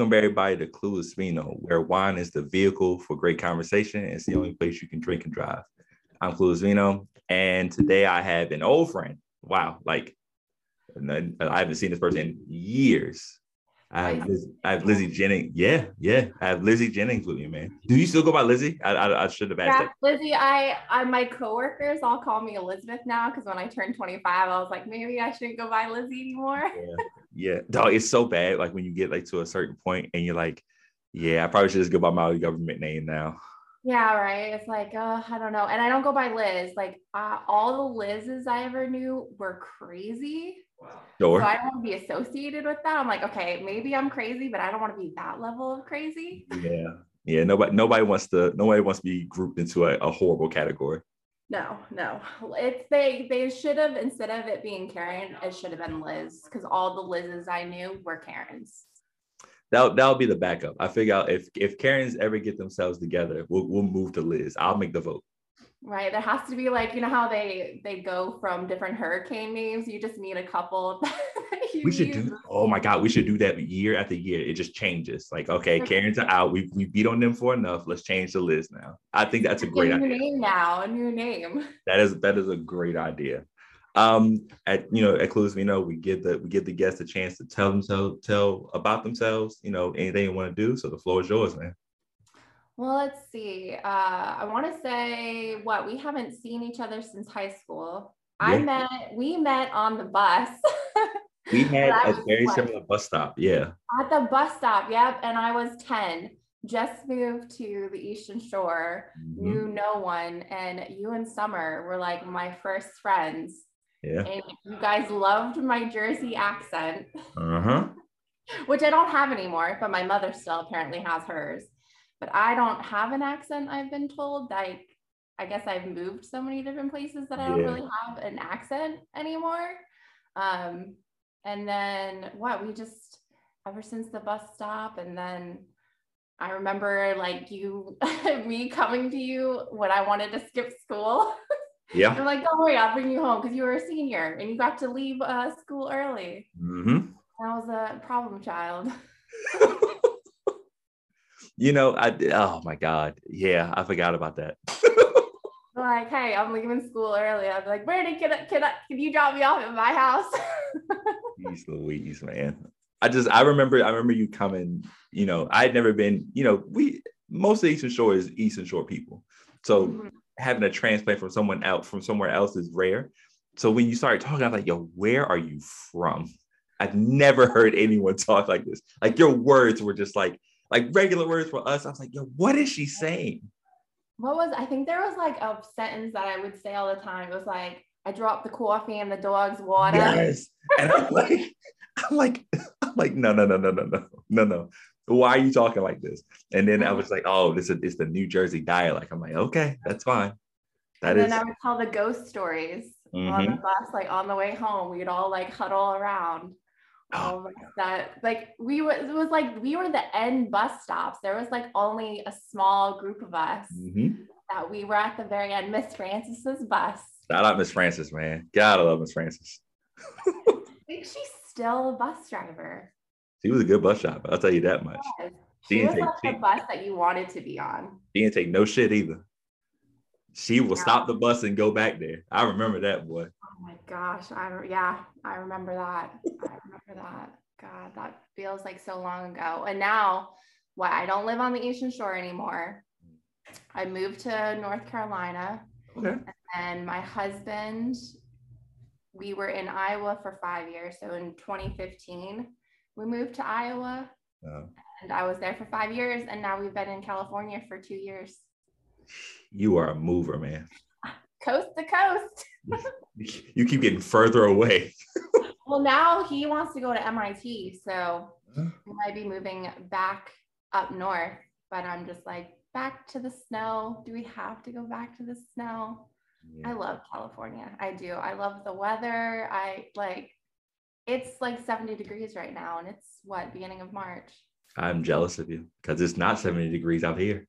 Welcome everybody to Clueless Vino, where wine is the vehicle for great conversation. It's the only place you can drink and drive. I'm Clueless Vino, and today I have an old friend. Wow, like I haven't seen this person in years. I have, Liz, I have Lizzie Jennings. Yeah, yeah. I have Lizzie Jennings with me, man. Do you still go by Lizzie? I, I, I should have asked yeah, that. Lizzie, I, I, my coworkers all call me Elizabeth now because when I turned 25, I was like, maybe I shouldn't go by Lizzie anymore. Yeah, yeah. Dog, it's so bad. Like when you get like to a certain point and you're like, yeah, I probably should just go by my government name now. Yeah, right. It's like, uh, I don't know. And I don't go by Liz. Like uh, all the Liz's I ever knew were crazy. Sure. So I don't want to be associated with that. I'm like, okay, maybe I'm crazy, but I don't want to be that level of crazy. Yeah. Yeah. Nobody nobody wants to nobody wants to be grouped into a, a horrible category. No, no. It's they they should have instead of it being Karen, it should have been Liz because all the Liz's I knew were Karens. That'll that'll be the backup. I figure out if if Karens ever get themselves together, we'll we'll move to Liz. I'll make the vote right there has to be like you know how they they go from different hurricane names you just need a couple we should do oh my god we should do that year after year. It just changes. Like okay karen's are out. We, we beat on them for enough. Let's change the list now. I think that's a great idea. name now a new name. That is that is a great idea. Um at you know at Clueless Vino we give the we give the guests a chance to tell themselves tell about themselves you know anything you want to do. So the floor is yours man. Well, let's see. Uh, I want to say what? We haven't seen each other since high school. Yeah. I met, we met on the bus. we had a very similar bus stop. Yeah. At the bus stop. Yep. And I was 10, just moved to the Eastern Shore, mm-hmm. knew no one. And you and Summer were like my first friends. Yeah. And you guys loved my Jersey accent. Uh huh. Which I don't have anymore, but my mother still apparently has hers but I don't have an accent. I've been told like I guess I've moved so many different places that I don't yeah. really have an accent anymore. Um, and then what we just ever since the bus stop, and then I remember like you, me coming to you when I wanted to skip school. Yeah. I'm like, don't worry, I'll bring you home because you were a senior and you got to leave uh, school early. Mm-hmm. I was a problem child. you know, I oh my god, yeah, I forgot about that. Like, hey, I'm leaving school early. I'm like, Brandon, can I, can I, can you drop me off at my house? Jeez Louise, man. I just I remember I remember you coming. You know, I'd never been. You know, we most of Eastern Shore is Eastern Shore people, so mm-hmm. having a transplant from someone else from somewhere else is rare. So when you started talking, I'm like, yo, where are you from? I've never heard anyone talk like this. Like your words were just like like regular words for us. I was like, yo, what is she saying? What was I think there was like a sentence that I would say all the time. It was like, I dropped the coffee and the dog's water. Yes. And I'm like, I'm like, I'm like, no, no, no, no, no, no, no, no. Why are you talking like this? And then I was like, oh, this is it's the New Jersey dialect. I'm like, okay, that's fine. That and is. then I would tell the ghost stories mm-hmm. on the mm-hmm. bus, like on the way home. We'd all like huddle around. Oh, oh that like we were it was like we were the end bus stops. There was like only a small group of us mm-hmm. that we were at the very end. Miss Francis's bus. Shout out Miss Francis, man. God, I love Miss Francis. I think she's still a bus driver. She was a good bus driver. I'll tell you that much. Yes. She, she was take, like the bus that you wanted to be on. She didn't take no shit either. She will yeah. stop the bus and go back there. I remember that boy. Oh my gosh. I yeah, I remember that. I remember that. God, that feels like so long ago. And now what I don't live on the Eastern Shore anymore. I moved to North Carolina. Okay. And my husband, we were in Iowa for five years. So in 2015, we moved to Iowa. And I was there for five years. And now we've been in California for two years. You are a mover, man. Coast to coast. you keep getting further away. well, now he wants to go to MIT. So we might be moving back up north. But I'm just like, back to the snow. Do we have to go back to the snow? Yeah. I love California. I do. I love the weather. I like it's like 70 degrees right now and it's what beginning of March. I'm jealous of you because it's not 70 degrees out here.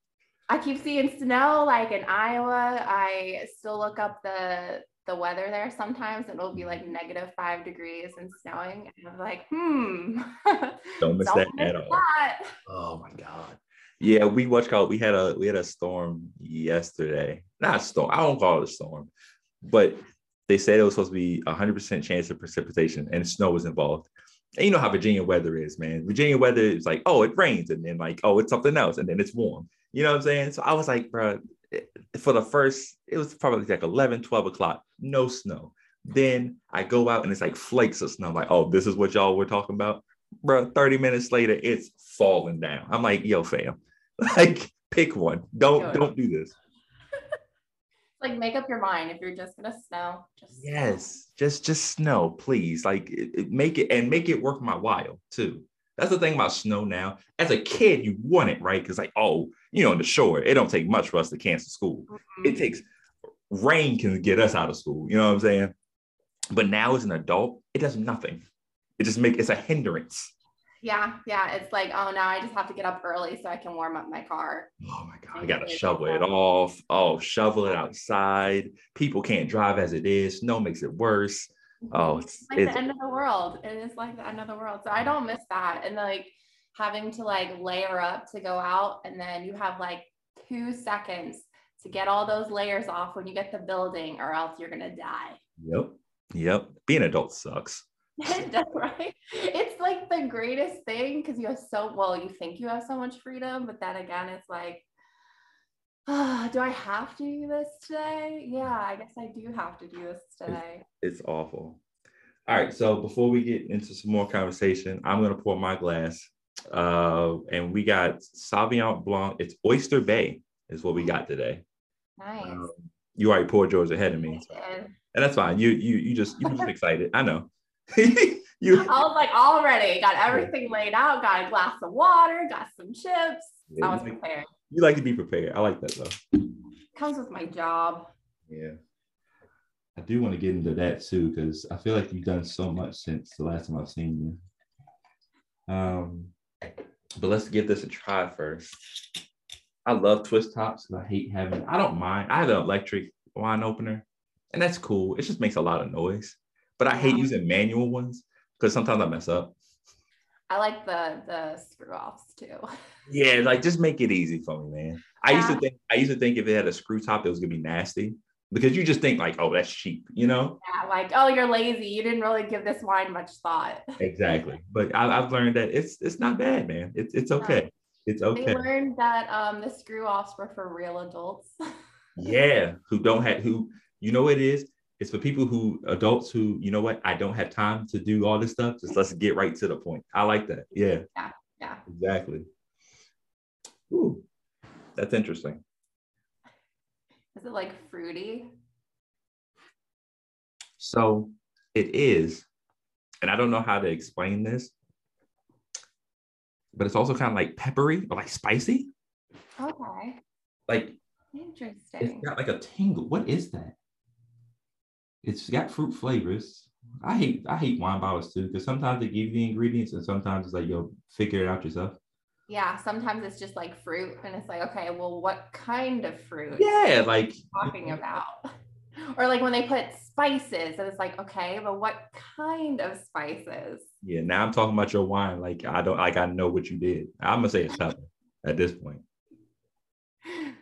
I keep seeing snow like in Iowa. I still look up the the weather there sometimes and it'll be like negative five degrees and snowing. And I'm like, hmm. Don't miss Don't that miss at all. That. Oh my God. Yeah, we watched called we had a we had a storm yesterday. Not storm, I don't call it a storm, but they said it was supposed to be a hundred percent chance of precipitation and snow was involved. And you know how Virginia weather is, man. Virginia weather is like, oh, it rains, and then like, oh, it's something else, and then it's warm. You know what I'm saying? So I was like, bro, for the first, it was probably like 11, 12 o'clock, no snow. Then I go out and it's like flakes of snow. I'm like, oh, this is what y'all were talking about. Bro, 30 minutes later, it's falling down. I'm like, yo, fam, like pick one. Don't don't do this. like make up your mind if you're just gonna snow. Just yes, snow. just just snow, please. Like it, it, make it and make it worth my while too. That's the thing about snow now. As a kid, you want it, right? Because like, oh, you know, on the shore, it don't take much for us to cancel school. Mm-hmm. It takes rain can get us out of school. You know what I'm saying? But now as an adult, it does nothing. It just make it's a hindrance. Yeah, yeah. It's like, oh now I just have to get up early so I can warm up my car. Oh my god, I gotta shovel it off. Oh, shovel it outside. People can't drive as it is. Snow makes it worse. Oh, it's, like it's, the end of the world. It is like the end of the world. So I don't miss that. And like having to like layer up to go out, and then you have like two seconds to get all those layers off when you get the building, or else you're gonna die. Yep. Yep. Being adult sucks. right? It's like the greatest thing because you have so well, you think you have so much freedom, but then again, it's like, oh, do I have to do this today? Yeah, I guess I do have to do this today. It's, it's awful. All right, so before we get into some more conversation, I'm gonna pour my glass. Uh, and we got Sauvignon Blanc. It's Oyster Bay is what we got today. Nice. Um, you already poured yours ahead of me, so. and that's fine. You you you just you just excited. I know. you. I was like already got everything laid out. Got a glass of water. Got some chips. Yeah, I was prepared. You like to be prepared. I like that though. Comes with my job. Yeah. I do want to get into that too because I feel like you've done so much since the last time I've seen you. Um, but let's give this a try first. I love twist tops because I hate having. I don't mind. I have an electric wine opener, and that's cool. It just makes a lot of noise. But I hate using manual ones because sometimes I mess up. I like the the screw offs too. Yeah, like just make it easy for me, man. I used to think I used to think if it had a screw top, it was gonna be nasty because you just think like, oh, that's cheap, you know? Yeah, like oh, you're lazy. You didn't really give this wine much thought. exactly, but I, have learned that it's it's not bad, man. It's it's okay. It's okay. They learned that um the screw offs were for real adults. yeah, who don't have who you know it is it's for people who adults who you know what I don't have time to do all this stuff. Just let's get right to the point. I like that. Yeah. Yeah. Yeah. Exactly. Ooh, that's interesting. Is it like fruity? So it is, and I don't know how to explain this, but it's also kind of like peppery or like spicy. Okay. Like interesting. It's got like a tingle. What is that? It's got fruit flavors. I hate I hate wine bottles too because sometimes they give you the ingredients and sometimes it's like yo figure it out yourself. Yeah, sometimes it's just like fruit and it's like okay, well, what kind of fruit? Yeah, like talking about. Or like when they put spices, and it's like okay, but what kind of spices? Yeah, now I'm talking about your wine. Like I don't like I know what you did. I'm gonna say it's pepper at this point.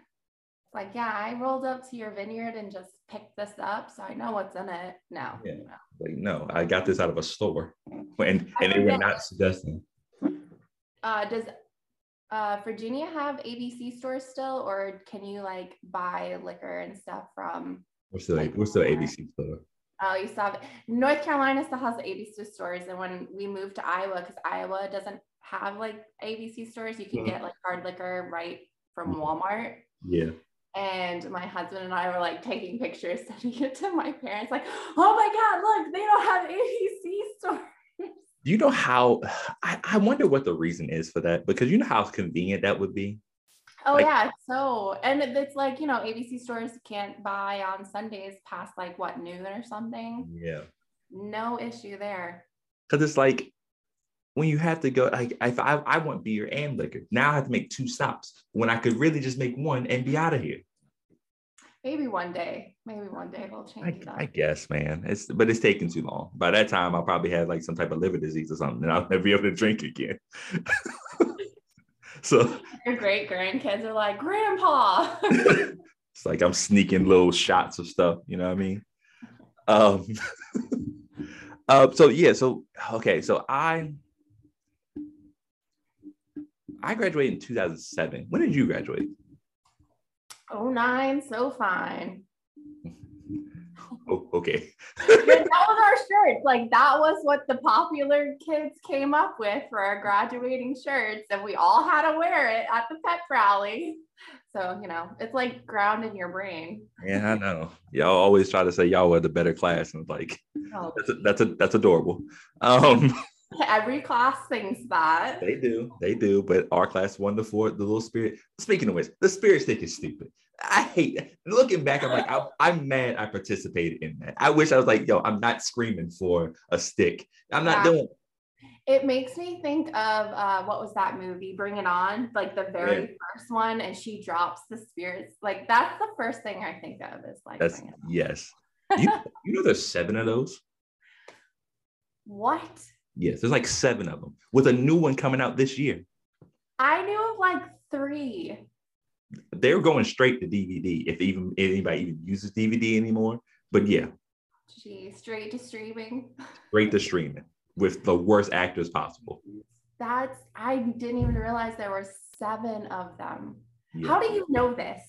Like yeah, I rolled up to your vineyard and just picked this up so I know what's in it. No. Yeah. No. Like, no, I got this out of a store. And and they were not suggesting. Uh does uh Virginia have ABC stores still or can you like buy liquor and stuff from we're still like, we're still ABC store. Oh, you saw it. North Carolina still has ABC stores. And when we moved to Iowa, because Iowa doesn't have like ABC stores, you can mm-hmm. get like hard liquor right from mm-hmm. Walmart. Yeah. And my husband and I were like taking pictures, sending it to my parents, like, oh my God, look, they don't have ABC stores. Do you know how I, I wonder what the reason is for that? Because you know how convenient that would be. Oh like, yeah, so and it's like you know ABC stores can't buy on Sundays past like what noon or something. Yeah. No issue there. Because it's like when you have to go, like if I, I want beer and liquor, now I have to make two stops when I could really just make one and be out of here. Maybe one day, maybe one day they'll change I, I, guess, man. It's but it's taking too long. By that time, I'll probably have like some type of liver disease or something, and I'll never be able to drink again. so your great grandkids are like, Grandpa. it's like I'm sneaking little shots of stuff. You know what I mean? Um. uh. So yeah. So okay. So I. I graduated in 2007. When did you graduate? Oh nine, so fine. Oh, okay. that was our shirts. Like that was what the popular kids came up with for our graduating shirts, and we all had to wear it at the pep rally. So you know, it's like ground in your brain. Yeah, I know. Y'all always try to say y'all were the better class, and like oh, that's a, that's a, that's adorable. Um, Every class thinks that. They do. They do. But our class won the four, the little spirit. Speaking of which, the spirit stick is stupid. I hate. Looking back, I'm like, I, am mad I participated in that. I wish I was like, yo, I'm not screaming for a stick. I'm not yeah. doing it makes me think of uh, what was that movie bring it on like the very yeah. first one and she drops the spirits like that's the first thing i think of is like that's, yes you, you know there's seven of those what Yes, there's like seven of them with a new one coming out this year. I knew of like three. They're going straight to DVD if even if anybody even uses DVD anymore. But yeah. Gee, straight to streaming. Straight to streaming with the worst actors possible. That's I didn't even realize there were seven of them. Yeah. How do you know this?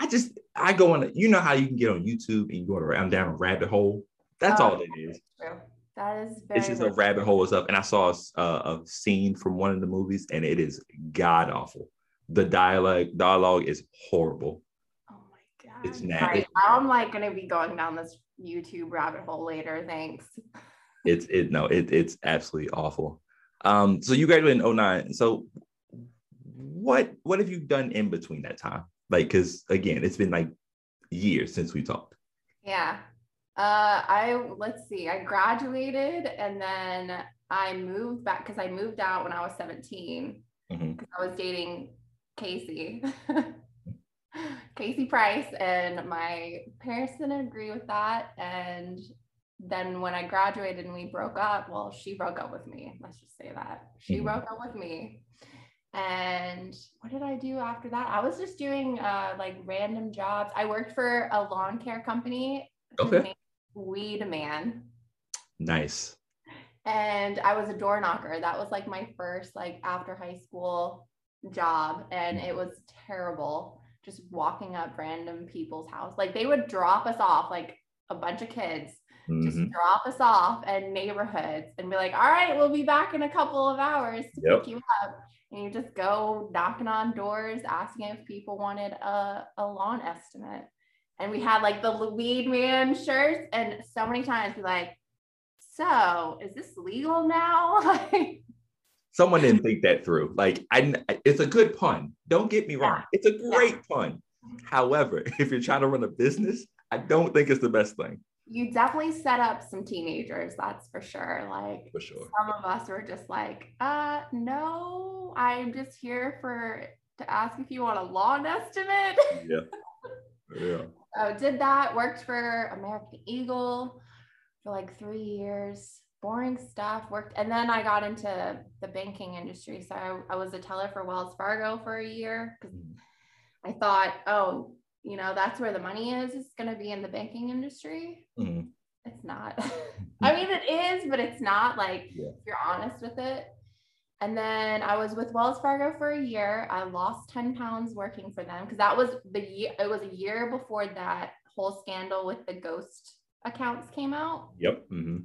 I just I go on you know how you can get on YouTube and you go around down a rabbit hole. That's oh, all it is. True. That is very. It's just a rabbit hole is up, and I saw a, a, scene from one of the movies, and it is god awful. The dialogue dialogue is horrible. Oh my god! It's nasty. I'm like gonna be going down this YouTube rabbit hole later. Thanks. It's it no it it's absolutely awful. Um, so you graduated in 09. So what what have you done in between that time? Like, because again, it's been like years since we talked. Yeah. Uh, I let's see. I graduated and then I moved back because I moved out when I was 17 mm-hmm. I was dating Casey, Casey Price, and my parents didn't agree with that. And then when I graduated and we broke up, well, she broke up with me. Let's just say that she mm-hmm. broke up with me. And what did I do after that? I was just doing uh, like random jobs. I worked for a lawn care company. Okay. Weed Man. Nice. And I was a door knocker. That was like my first like after high school job and it was terrible just walking up random people's house. Like they would drop us off like a bunch of kids mm-hmm. just drop us off in neighborhoods and be like, all right, we'll be back in a couple of hours to yep. pick you up. And you just go knocking on doors, asking if people wanted a, a lawn estimate and we had like the weed man shirts and so many times we like so is this legal now? Someone didn't think that through. Like i it's a good pun. Don't get me wrong. It's a great yeah. pun. However if you're trying to run a business i don't think it's the best thing. You definitely set up some teenagers that's for sure. Like for sure. some of us were just like uh no i'm just here for to ask if you want a lawn estimate. Yeah. Yeah so did that, worked for American Eagle for like three years, boring stuff, worked. And then I got into the banking industry. So I, I was a teller for Wells Fargo for a year because mm. I thought, oh, you know, that's where the money is. It's going to be in the banking industry. Mm. It's not. I mean, it is, but it's not like yeah. if you're honest with it. And then I was with Wells Fargo for a year. I lost 10 pounds working for them because that was the year, it was a year before that whole scandal with the ghost accounts came out. Yep. Mm-hmm.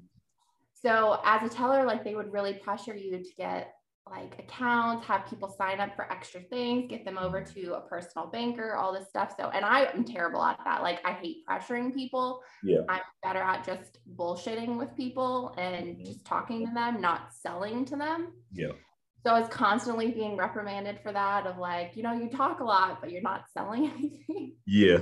So as a teller, like they would really pressure you to get like accounts, have people sign up for extra things, get them over to a personal banker, all this stuff. So, and I am terrible at that. Like, I hate pressuring people. Yeah. I'm better at just bullshitting with people and mm-hmm. just talking to them, not selling to them. Yeah. So I was constantly being reprimanded for that of like, you know, you talk a lot, but you're not selling anything. Yeah.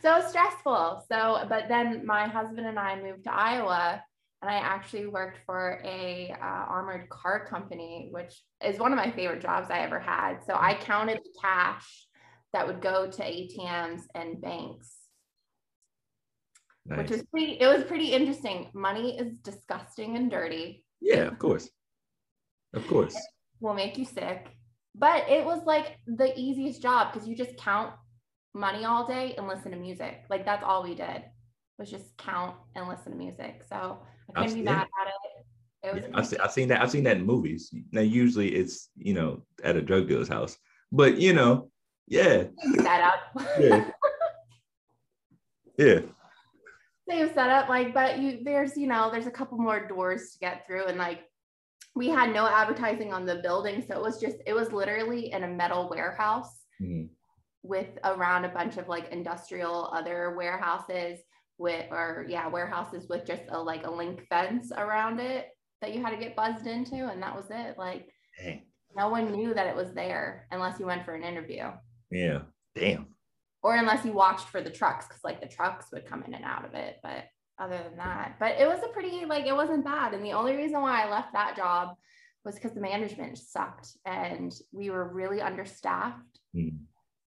So stressful. So, but then my husband and I moved to Iowa and I actually worked for a uh, armored car company, which is one of my favorite jobs I ever had. So I counted the cash that would go to ATMs and banks. Nice. Which was pretty it was pretty interesting. Money is disgusting and dirty. Yeah, of course. Of course. Will make you sick. But it was like the easiest job because you just count money all day and listen to music. Like that's all we did was just count and listen to music. So I couldn't be mad at it. It was. Yeah, I've, seen, I've seen that. I've seen that in movies. Now usually it's you know at a drug dealer's house, but you know, yeah. Set up. yeah. yeah. Same setup, like, but you there's you know there's a couple more doors to get through, and like we had no advertising on the building, so it was just it was literally in a metal warehouse. Mm-hmm with around a bunch of like industrial other warehouses with or yeah warehouses with just a like a link fence around it that you had to get buzzed into and that was it like Dang. no one knew that it was there unless you went for an interview yeah damn or unless you watched for the trucks because like the trucks would come in and out of it but other than that but it was a pretty like it wasn't bad and the only reason why i left that job was because the management sucked and we were really understaffed mm.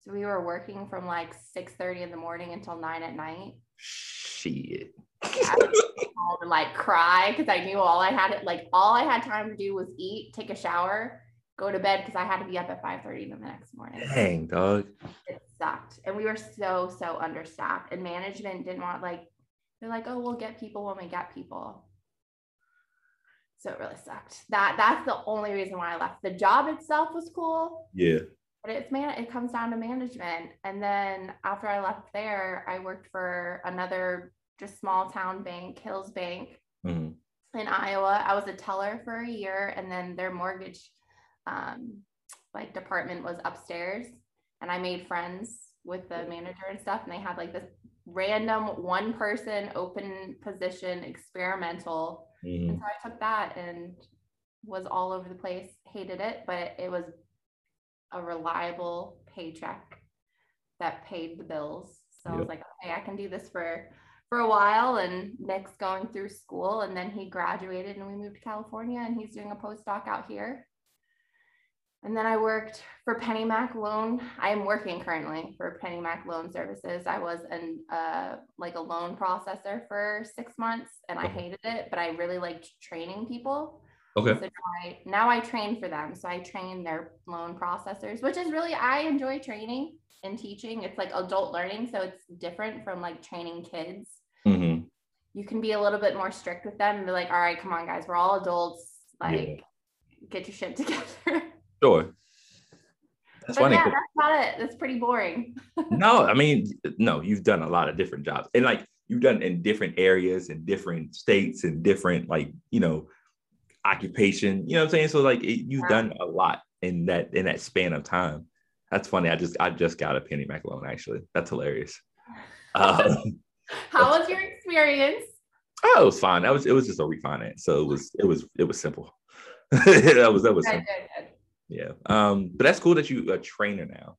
so we were working from like 6 30 in the morning until 9 at night Shit. I would like cry because I knew all I had like all I had time to do was eat, take a shower, go to bed because I had to be up at 5 30 the next morning. Dang, dog. It sucked. And we were so, so understaffed. And management didn't want like they're like, oh, we'll get people when we get people. So it really sucked. That that's the only reason why I left. The job itself was cool. Yeah but it's man it comes down to management and then after i left there i worked for another just small town bank hills bank mm-hmm. in iowa i was a teller for a year and then their mortgage um, like department was upstairs and i made friends with the manager and stuff and they had like this random one person open position experimental mm-hmm. and so i took that and was all over the place hated it but it was a reliable paycheck that paid the bills. So yep. I was like, okay, I can do this for for a while. And Nick's going through school, and then he graduated, and we moved to California, and he's doing a postdoc out here. And then I worked for PennyMac Loan. I am working currently for PennyMac Loan Services. I was an uh, like a loan processor for six months, and I hated it, but I really liked training people. Okay. So now I, now I train for them. So I train their loan processors, which is really, I enjoy training and teaching. It's like adult learning. So it's different from like training kids. Mm-hmm. You can be a little bit more strict with them and be like, all right, come on, guys, we're all adults. Like, yeah. get your shit together. Sure. That's but funny. Yeah, that's not it. That's pretty boring. no, I mean, no, you've done a lot of different jobs. And like you've done in different areas and different states and different like, you know, occupation. You know what I'm saying? So like it, you've done a lot in that in that span of time. That's funny. I just I just got a PennyMac loan actually. That's hilarious. Um, How was your experience? Oh, it was fine. That was it was just a refinance, so it was it was it was simple. that was that was good, good, good. Yeah. Um, but that's cool that you a trainer now.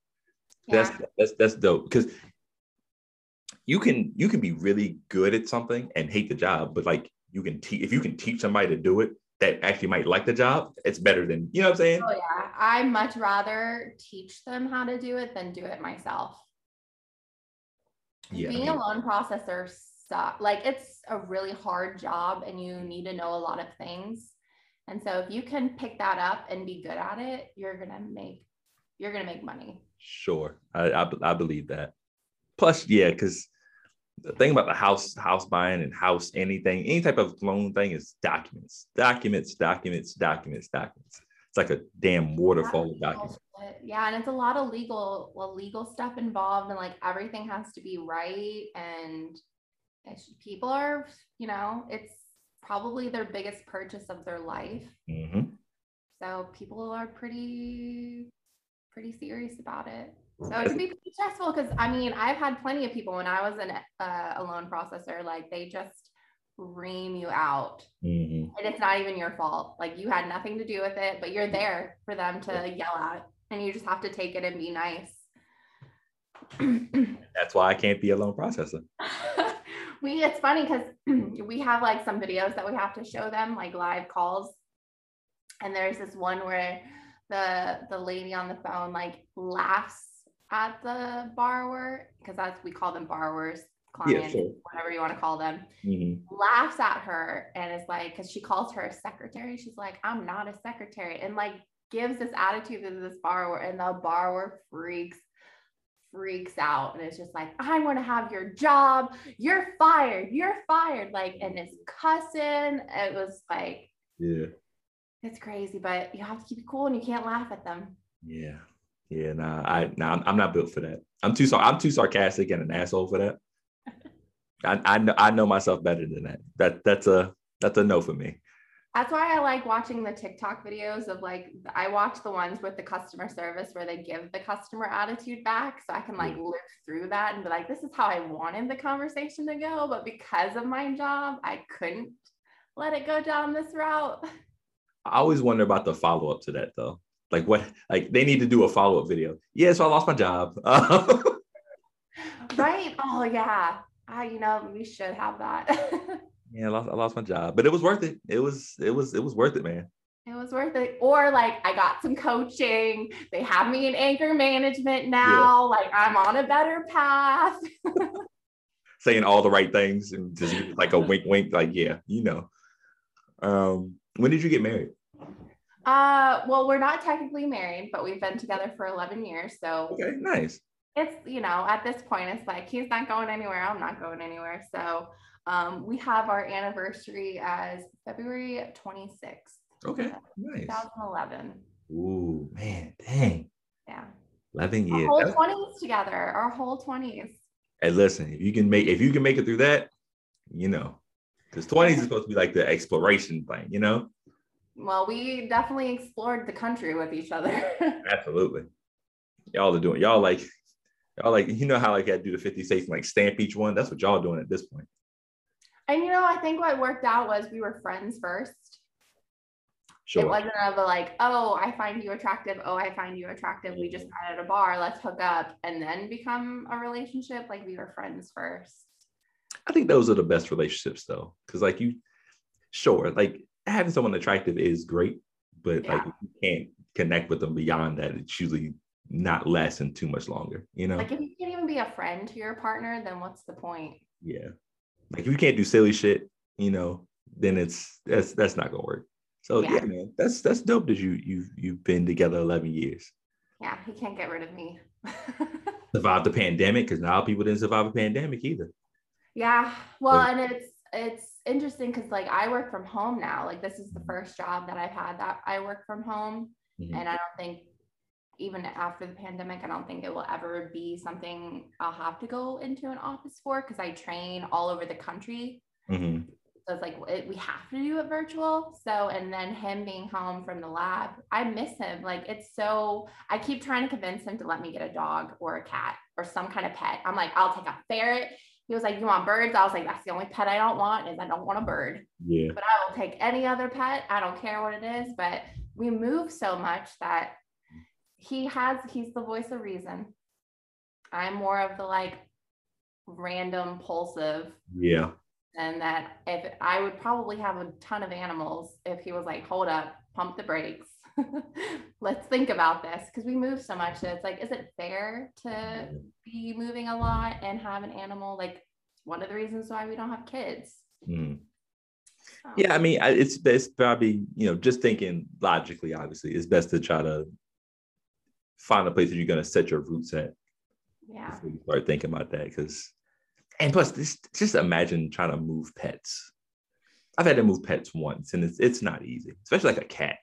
Yeah. That's that's that's dope because you can you can be really good at something and hate the job, but like you can teach if you can teach somebody to do it, that actually might like the job, it's better than, you know what I'm saying? Oh, yeah. I much rather teach them how to do it than do it myself. Yeah, Being I mean, a loan processor sucks. Like it's a really hard job and you need to know a lot of things. And so if you can pick that up and be good at it, you're going to make, you're going to make money. Sure. I, I, I believe that. Plus, yeah, because the thing about the house house buying and house anything any type of loan thing is documents documents documents documents documents it's like a damn waterfall of documents yeah and it's a lot of legal well, legal stuff involved and like everything has to be right and people are you know it's probably their biggest purchase of their life mm-hmm. so people are pretty pretty serious about it so it can be pretty stressful because I mean, I've had plenty of people when I was an, uh, a loan processor, like they just ream you out. Mm-hmm. And it's not even your fault. Like you had nothing to do with it, but you're there for them to yell at and you just have to take it and be nice. That's why I can't be a loan processor. we it's funny because we have like some videos that we have to show them, like live calls. And there's this one where the the lady on the phone like laughs at the borrower because that's we call them borrowers clients yeah, sure. whatever you want to call them mm-hmm. laughs at her and is like because she calls her a secretary she's like i'm not a secretary and like gives this attitude to this borrower and the borrower freaks freaks out and it's just like i want to have your job. You're fired. You're fired. Like and it's cussing. It was like yeah. It's crazy but you have to keep it cool and you can't laugh at them. Yeah. Yeah nah i nah, i'm not built for that. I'm too i'm too sarcastic and an asshole for that. I, I know I know myself better than that. That that's a that's a no for me. That's why I like watching the TikTok videos of like I watch the ones with the customer service where they give the customer attitude back so I can like mm. live through that and be like this is how I wanted the conversation to go but because of my job I couldn't let it go down this route. I always wonder about the follow up to that though. Like what like they need to do a follow up video. Yeah, so I lost my job. right? Oh yeah. I, you know, we should have that. yeah, I lost, I lost my job, but it was worth it. It was, it was, it was worth it, man. It was worth it. Or like I got some coaching. They have me in anger management now. Yeah. Like I'm on a better path. Saying all the right things and just like a wink, wink. Like yeah, you know. Um, when did you get married? Uh, well, we're not technically married, but we've been together for 11 years. So okay, nice it's you know at this point it's like he's not going anywhere i'm not going anywhere so um, we have our anniversary as february 26th okay nice. 2011 Ooh, man dang. Yeah. 11 years our whole 20s together our whole 20s hey listen if you can make if you can make it through that you know because 20s is supposed to be like the exploration thing you know? Well we definitely explored the country with each other. Absolutely. Y'all are doing y'all like Y'all like, you know how like I had to do the 50 states and like stamp each one? That's what y'all doing at this point. And you know, I think what worked out was we were friends first. Sure. It wasn't of a like, oh, I find you attractive. Oh, I find you attractive. We just mm. met at a bar. Let's hook up and then become a relationship. Like we were friends first. I think those are the best relationships though. Cause like you, sure, like having someone attractive is great, but yeah. like you can't connect with them beyond that. It's usually not lasting too much longer, you know? Like if you can't even be a friend to your partner, then what's the point? Yeah. Like if you can't do silly shit, you know, then it's that's that's not gonna work. So yeah, yeah man, that's that's dope that you you've you've been together 11 years. Yeah, he can't get rid of me. survive the pandemic because now people didn't survive a pandemic either. Yeah. Well, but, and it's it's interesting because like I work from home now. Like this is the first job that I've had that I work from home. Mm-hmm. And I don't think even after the pandemic, I don't think it will ever be something I'll have to go into an office for because I train all over the country. Mm-hmm. So it's like it, we have to do it virtual. So, and then him being home from the lab, I miss him. Like it's so, I keep trying to convince him to let me get a dog or a cat or some kind of pet. I'm like, I'll take a ferret. He was like, You want birds? I was like, That's the only pet I don't want is I don't want a bird. Yeah. But I will take any other pet. I don't care what it is. But we move so much that he has he's the voice of reason. I'm more of the like random pulsive yeah. and that. If i would probably have a ton of animals if he was like hold up pump the brakes. Let's think about this. Because we move so much that it's like is it fair to be moving a lot and have an animal? Like one of the reasons why we don't have kids. Mm. yeah i mean it's best probably you know just thinking logically obviously it's best to try to find a place that you're going to set your roots at. Yeah. Before you start thinking about that. Because, and plus, this, just imagine trying to move pets. I've had to move pets once and it's, it's not easy, especially like a cat.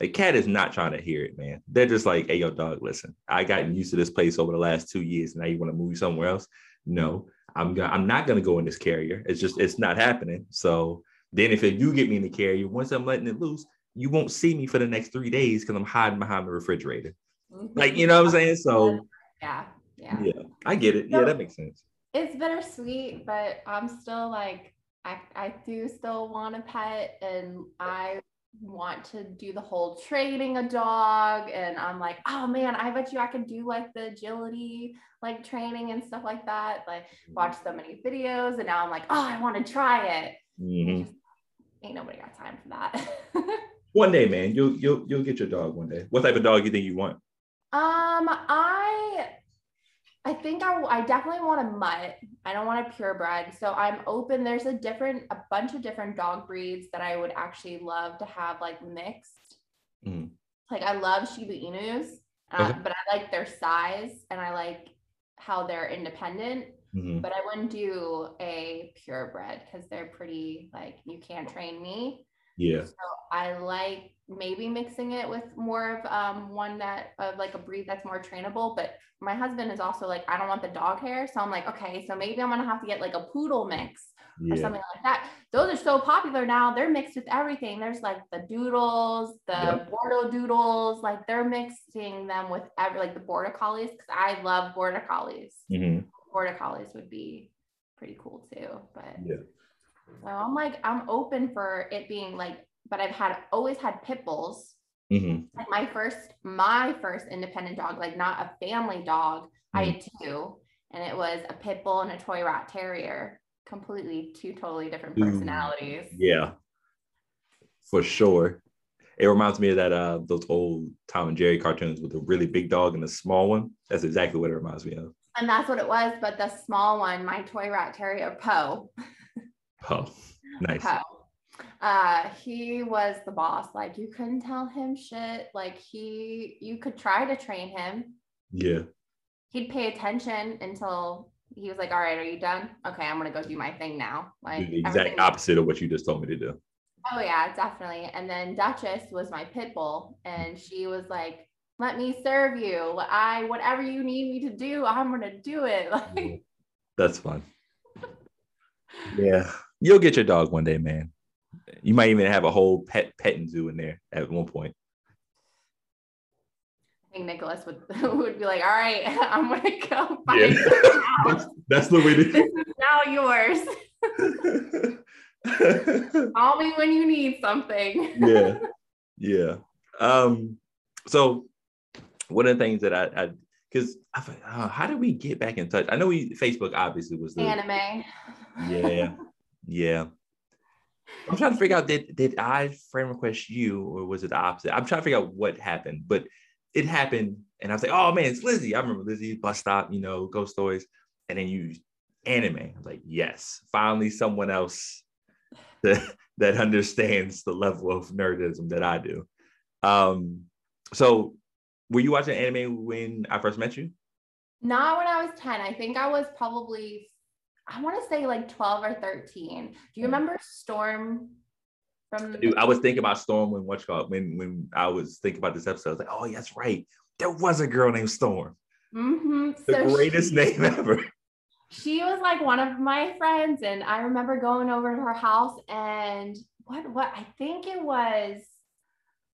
A cat is not trying to hear it, man. They're just like, hey, yo, dog, listen, I gotten used to this place over the last two years. Now you want to move somewhere else? No, I'm gonna, I'm not gonna go in this carrier. It's just it's not happening. So then if you get me in the carrier, once I'm letting it loose, you won't see me for the next three days because I'm hiding behind the refrigerator. Mm-hmm. Like, you know what I'm saying? So yeah, yeah. Yeah, I get it. So, yeah, that makes sense. It's bittersweet, but I'm still like, I, I do still want a pet and I want to do the whole training a dog and i'm like oh man i bet you i could do like the agility like training and stuff like that like watch so many videos and now i'm like oh i want to try it mm-hmm. Just, ain't nobody got time for that one day man you'll you'll you'll get your dog one day what type of dog you think you want um, I I think I, I definitely want a mutt. I don't want a purebred. So I'm open. There's a different, a bunch of different dog breeds that I would actually love to have like mixed. Mm. Like I love Shiba Inus, uh, okay. but I like their size and I like how they're independent. Mm-hmm. But I wouldn't do a purebred because they're pretty like you can't train me. Yeah. So I like maybe mixing it with more of um, one that of like a breed that's more trainable. But my husband is also like, I don't want the dog hair. So I'm like, okay, so maybe I'm gonna have to get like a poodle mix yeah. or something like that. Those are so popular now. They're mixed with everything. There's like the doodles, the yep. Border doodles, like they're mixing them with every like the border collies because I love border collies. Mm-hmm. Border collies would be pretty cool too. But yeah. So I'm like, I'm open for it being like, but I've had always had pit bulls. Mm-hmm. Like my first, my first independent dog, like not a family dog. Mm-hmm. I had two, and it was a pit bull and a toy rat terrier completely two totally different personalities. Yeah, for sure. It reminds me of that uh those old Tom and Jerry cartoons with a really big dog and a small one. That's exactly what it reminds me of. And that's what it was. But the small one, my toy rat terrier, Poe. Poe, nice. Poe. Uh, he was the boss. Like you couldn't tell him shit. Like he, you could try to train him. Yeah. He'd pay attention until he was like, "All right, are you done? Okay, I'm gonna go do my thing now." Like the exact opposite of what you just told me to do. Oh yeah, definitely. And then Duchess was my pit bull, and she was like, "Let me serve you. I whatever you need me to do, I'm gonna do it." Like that's fun. yeah, you'll get your dog one day, man. You might even have a whole pet petting zoo in there at one point I think Nicholas would would be like, "All right, I'm gonna go find yeah. that's, that's the way to. This is now yours. Call me when you need something. yeah, yeah. Um, so one of the things that I, I because I, uh, how did we get back in touch? I know we Facebook obviously was the anime. Yeah, yeah. I'm trying to figure out did did I friend request you or was it the opposite? I'm trying to figure out what happened, but it happened, and I was like, oh man, it's Lizzie. I remember Lizzie, bus stop, you know, ghost stories, and then you anime. I was like, yes, finally someone else that that understands the level of nerdism that I do. Um, so were you watching anime when I first met you? Not when I was 10. I think I was probably, I want to say like 12 or 13. Do you hmm. remember Storm from Dude, I was thinking about Storm when what when when I was thinking about this episode. I was like, oh, that's right. There was a girl named Storm. Mm-hmm. The so greatest she, name ever. She was like one of my friends, and I remember going over to her house and what what I think it was.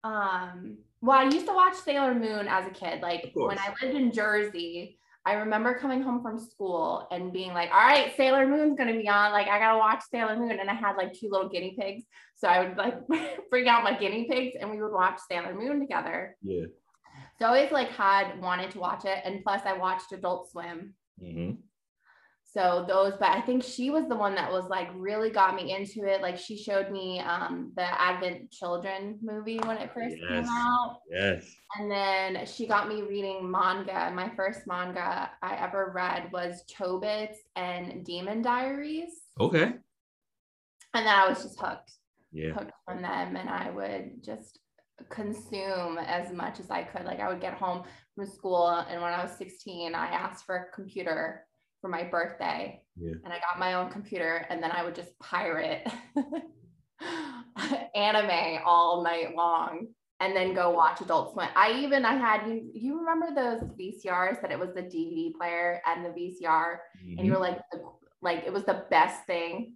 Um, well, I used to watch Sailor Moon as a kid. Like when I lived in Jersey, I remember coming home from school and being like, all right, Sailor Moon's gonna be on. Like, I gotta watch Sailor Moon. And I had like two little guinea pigs. So I would like bring out my guinea pigs and we would watch Sailor Moon together. Yeah. So I always like had wanted to watch it. And plus I watched Adult Swim. Mm-hmm so those but i think she was the one that was like really got me into it. Like she showed me um the advent children movie when it first yes. came out. Yes. And then she got me reading manga. My first manga i ever read was chobits and demon diaries. Okay. And then i was just hooked yeah. hooked from them and i would just consume as much as i could. Like i would get home from school and when i was 16 i asked for a computer for my birthday. Yeah. And I got my own computer and then I would just pirate anime all night long and then go watch Adult Swim. I even I had you you remember those VCRs that it was the DVD player and the VCR mm-hmm. and you were like like it was the best thing.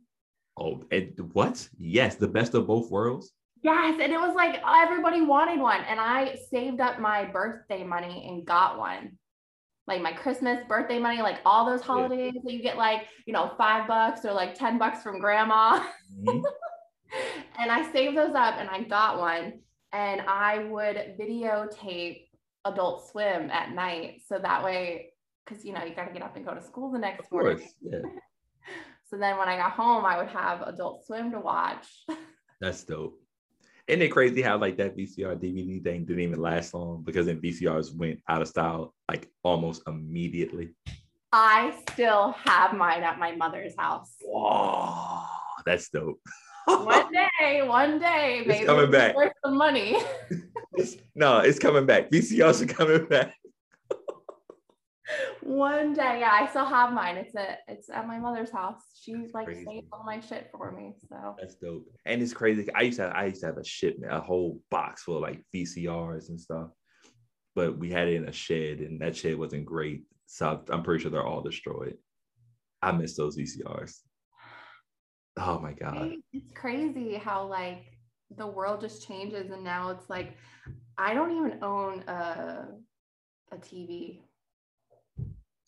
Oh, and what? Yes, the best of both worlds. Yes, and it was like everybody wanted one and I saved up my birthday money and got one like my Christmas birthday money, like all those holidays yeah. that you get like, you know, five bucks or like 10 bucks from grandma. Mm-hmm. and I saved those up and I got one and I would videotape Adult Swim at night. So that way, because you know, you got to get up and go to school the next morning. Yeah. so then when I got home, I would have Adult Swim to watch. That's dope. Isn't it crazy how like that VCR DVD thing didn't even last long because then VCRs went out of style like almost immediately. I still have mine at my mother's house. Whoa, that's dope. one day, one day, It's maybe coming back. worth some money. It's- no, it's coming back. VCRs are coming back. One day, yeah, I still have mine. It's at it's at my mother's house. She's like Crazy. saved all my shit for me. So That's dope. And it's crazy. I used to have, I used to have a shipment, a whole box full of like VCRs and stuff. But we had it in a shed, and that shed wasn't great. So I'm pretty sure they're all destroyed. I miss those VCRs. Oh my god. it's crazy how like the world just changes and now it's like I don't even own a a TV.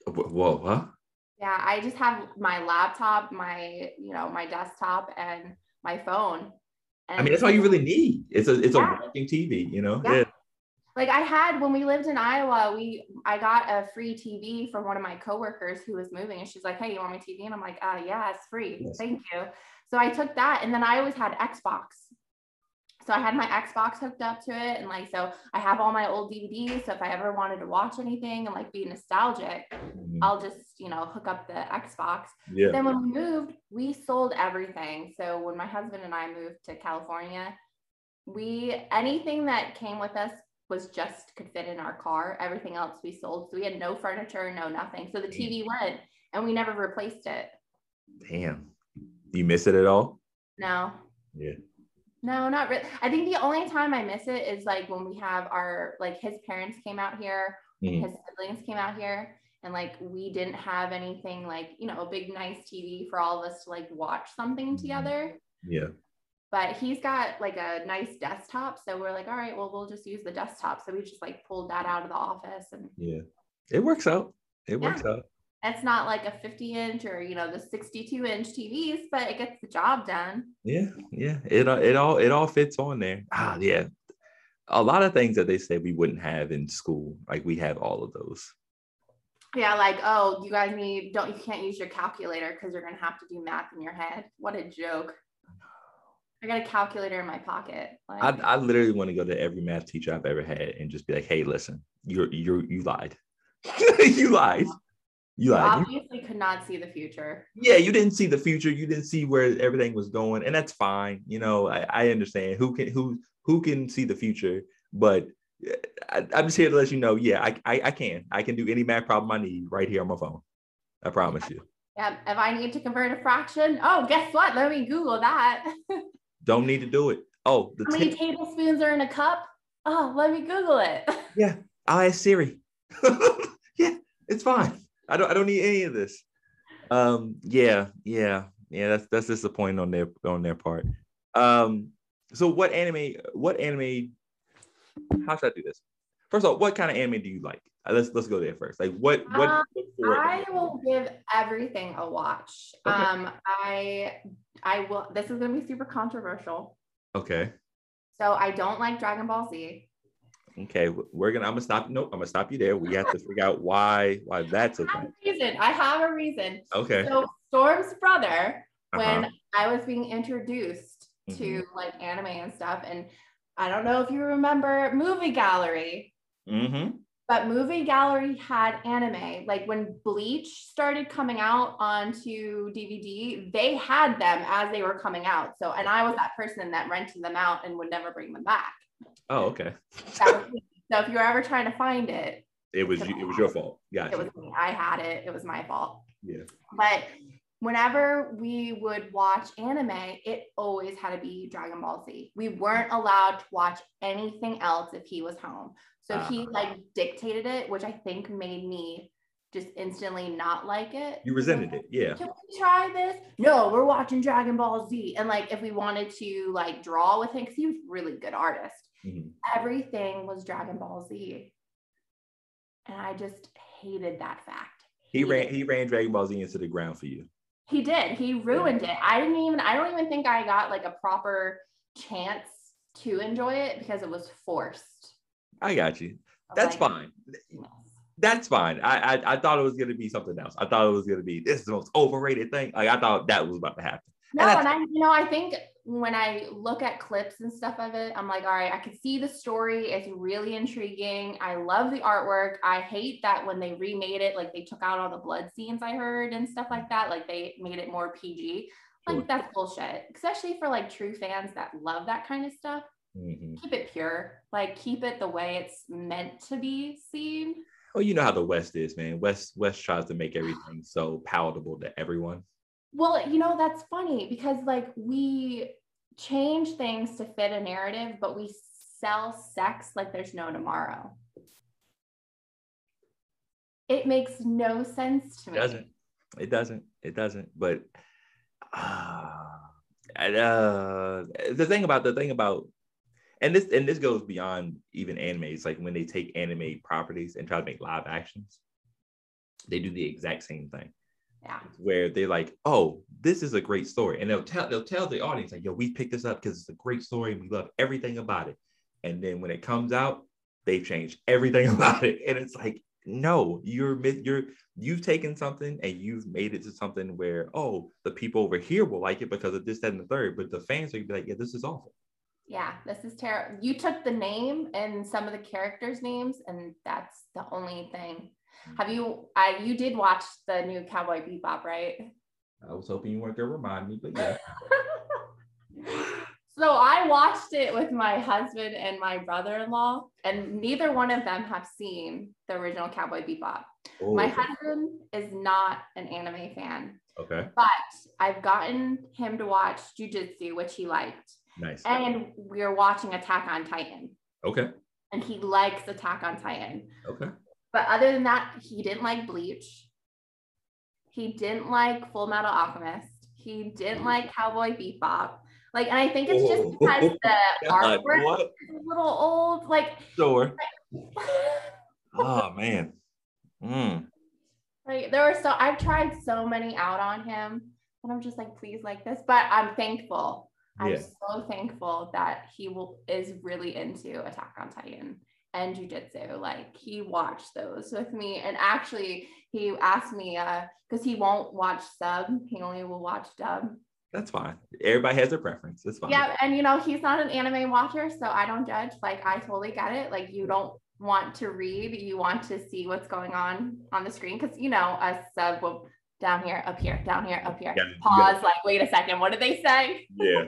Wh- Whoa, huh? Yeah, I just have my laptop, my you know, my desktop and my phone. I mean, that's all you really need. It's a it's Yeah. a working TV, you know? Yeah. Yeah. like I had when we lived in Iowa, we I got a free TV from one of my coworkers who was moving, and she's like, "Hey, you want my TV?" And I'm like, "Uh, yeah, it's free, Yes. thank you." So I took that, and then I always had Xbox. So I had my Xbox hooked up to it, and like so I have all my old DVDs. So if I ever wanted to watch anything and like be nostalgic, Mhm. I'll just you know hook up the Xbox. Yeah. Then when we moved, we sold everything. So when my husband and I moved to California, we anything that came with us was just could fit in our car. Everything else we sold. So we had no furniture, no nothing. So the TV went and we never replaced it. Damn. You miss it at all? No. Yeah. No, not really. I think the only time I miss it is like when we have our like his parents came out here, Mhm. his siblings came out here, and like we didn't have anything like, you know, a big nice TV for all of us to like watch something Mhm. together. Yeah. But he's got like a nice desktop. So we're like, all right, well, we'll just use the desktop. So we just like pulled that out of the office and Yeah. It works out. It Yeah. works out. It's not like a 50 inch or you know the 62 inch TVs, but it gets the job done. Yeah, yeah. It uh, it all it all fits on there. Ah, yeah. A lot of things that they said we wouldn't have in school, like we have all of those. Yeah, like, oh, you guys need don't you can't use your calculator because you're gonna have to do math in your head. What a joke. I got a calculator in my pocket. Like, I I literally want to go to every math teacher I've ever had and just be like, hey, listen, you're you're you lied. you lied. You you obviously could not see the future. yeah, you didn't see the future. You didn't see where everything was going, and that's fine. You know, I, I understand who can who who can see the future, but uh, I, I'm just here to let you know. Yeah, I, I I can I can do any math problem I need right here on my phone. I promise you. Yeah, if I need to convert a fraction, oh, guess what? Let me Google that. Don't need to do it. Oh, the How many ten- tablespoons are in a cup? Oh, let me Google it. Yeah, I'll ask Siri. yeah, it's fine. I don't I don't need any of this. Um, yeah, yeah, yeah. That's that's disappointing on their on their part. Um, so what anime? What anime? How should I do this? First of all, what kind of anime do you like? Uh, Let's let's go there first. Like what what? Um, I will give everything a watch. Okay. Um, I I will. This is gonna be super controversial. Okay, So I don't like Dragon Ball Z. okay. We're gonna. I'm gonna stop. Nope. I'm gonna stop you there. We have to figure out why why that's I okay. have a reason. I have a reason. Okay. So Storm's brother, when Uh-huh. I was being introduced to like anime and stuff, and I don't know if you remember Movie Gallery, Mm-hmm. but Movie Gallery had anime. Like when Bleach started coming out onto DVD, they had them as they were coming out. So, and I was that person that rented them out and would never bring them back. Oh, okay. That was me. so if you're ever trying to find it, It was it was your fault. Gotcha. it was me. I had it. It was my fault. yeah. But whenever we would watch anime, it always had to be Dragon Ball Z. We weren't allowed to watch anything else if he was home. So he Ah. like dictated it, which I think made me just instantly not like it. You resented it. Yeah. Can we try this? No, we're watching Dragon Ball Z. And like if we wanted to like draw with him, because he was a really good artist, Mhm. everything was Dragon Ball Z. And I just hated that fact. He Hated ran he ran Dragon Ball Z into the ground for you. He did. He ruined it. I didn't even, I don't even think I got like a proper chance to enjoy it because it was forced. I got you. That's like, fine. That's fine. I, I I thought it was gonna be something else. I thought it was gonna be this is the most overrated thing. Like I thought that was about to happen. No, that's- and I, you know, I think when I look at clips and stuff of it, I'm like, all right, I can see the story. It's really intriguing. I love the artwork. I hate that when they remade it, like they took out all the blood scenes I heard and stuff like that. Like they made it more PG. Like that's bullshit, especially for like true fans that love that kind of stuff. Mm-hmm. Keep it pure, like keep it the way it's meant to be seen. Oh, you know how the West is, man. West West tries to make everything so palatable to everyone. Well, you know, that's funny because like we change things to fit a narrative, but we sell sex like there's no tomorrow. It makes no sense to me. It doesn't. It doesn't. It doesn't. But uh, uh, the thing about the thing about and this and this goes beyond even anime. It's like when they take anime properties and try to make live actions, they do the exact same thing. Yeah. Where they're like, oh, this is a great story. And they'll tell they'll tell the audience, like, yo, we picked this up because it's a great story and we love everything about it. And then when it comes out, they've changed everything about it. And it's like, no, you're you're you've taken something and you've made it to something where, oh, the people over here will like it because of this, that, and the third. But the fans are gonna be like, yeah, this is awful. Yeah, this is terrible. You took the name and some of the characters' names, and that's the only thing have you? Mm-hmm. I you did watch the new Cowboy Bebop, right? I was hoping you weren't gonna remind me, but yeah. so I watched it with my husband and my brother-in-law, and neither one of them have seen the original Cowboy Bebop. Oh, my okay. husband is not an anime fan. Okay. But I've gotten him to watch Jujutsu, which he liked. Nice. And we're watching Attack on Titan. Okay. And he likes Attack on Titan. Okay. But other than that, he didn't like Bleach. He didn't like Full Metal Alchemist. He didn't like Cowboy Bebop. Like, and I think it's just because the God, artwork what? is a little old. Like, sure. oh man. Mm. Like there were so I've tried so many out on him, and I'm just like, please like this. But I'm thankful. I'm yeah. so thankful that he will is really into Attack on Titan and jujitsu. Like he watched those with me, and actually he asked me uh because he won't watch sub, he only will watch dub. That's fine. Everybody has their preference. It's fine. Yeah, and you know he's not an anime watcher, so I don't judge. Like I totally get it. Like you don't want to read, you want to see what's going on on the screen because you know a sub will down here, up here, down here, up here. Yeah, Pause. Like wait a second, what did they say? Yeah.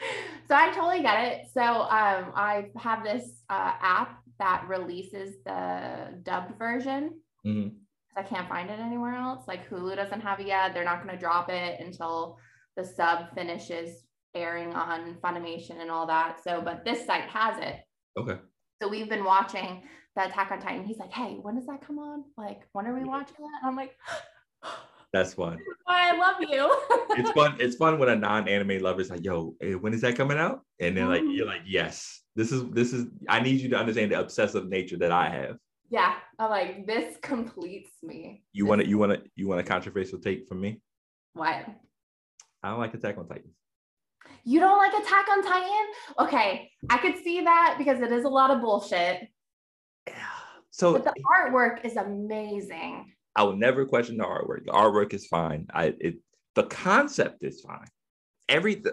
so I totally get it. So um, I have this uh, app that releases the dubbed version. Mm-hmm. I can't find it anywhere else. Like Hulu doesn't have it yet. They're not going to drop it until the sub finishes airing on Funimation and all that. So, but this site has it. Okay. So we've been watching the Attack on Titan. He's like, "Hey, when does that come on? Like, when are we watching that?" And I'm like. That's fun. I love you. it's fun. It's fun when a non-anime lover is like, "Yo, hey, when is that coming out?" And then like mm-hmm. you're like, "Yes, this is this is." I need you to understand the obsessive nature that I have. Yeah, I'm like this completes me. You want to you want to you want a controversial take from me? What? I don't like Attack on Titan. You don't like Attack on Titan? Okay, I could see that because it is a lot of bullshit. Yeah. So but the artwork is amazing. I will never question the artwork. The artwork is fine. I it the concept is fine. Everything.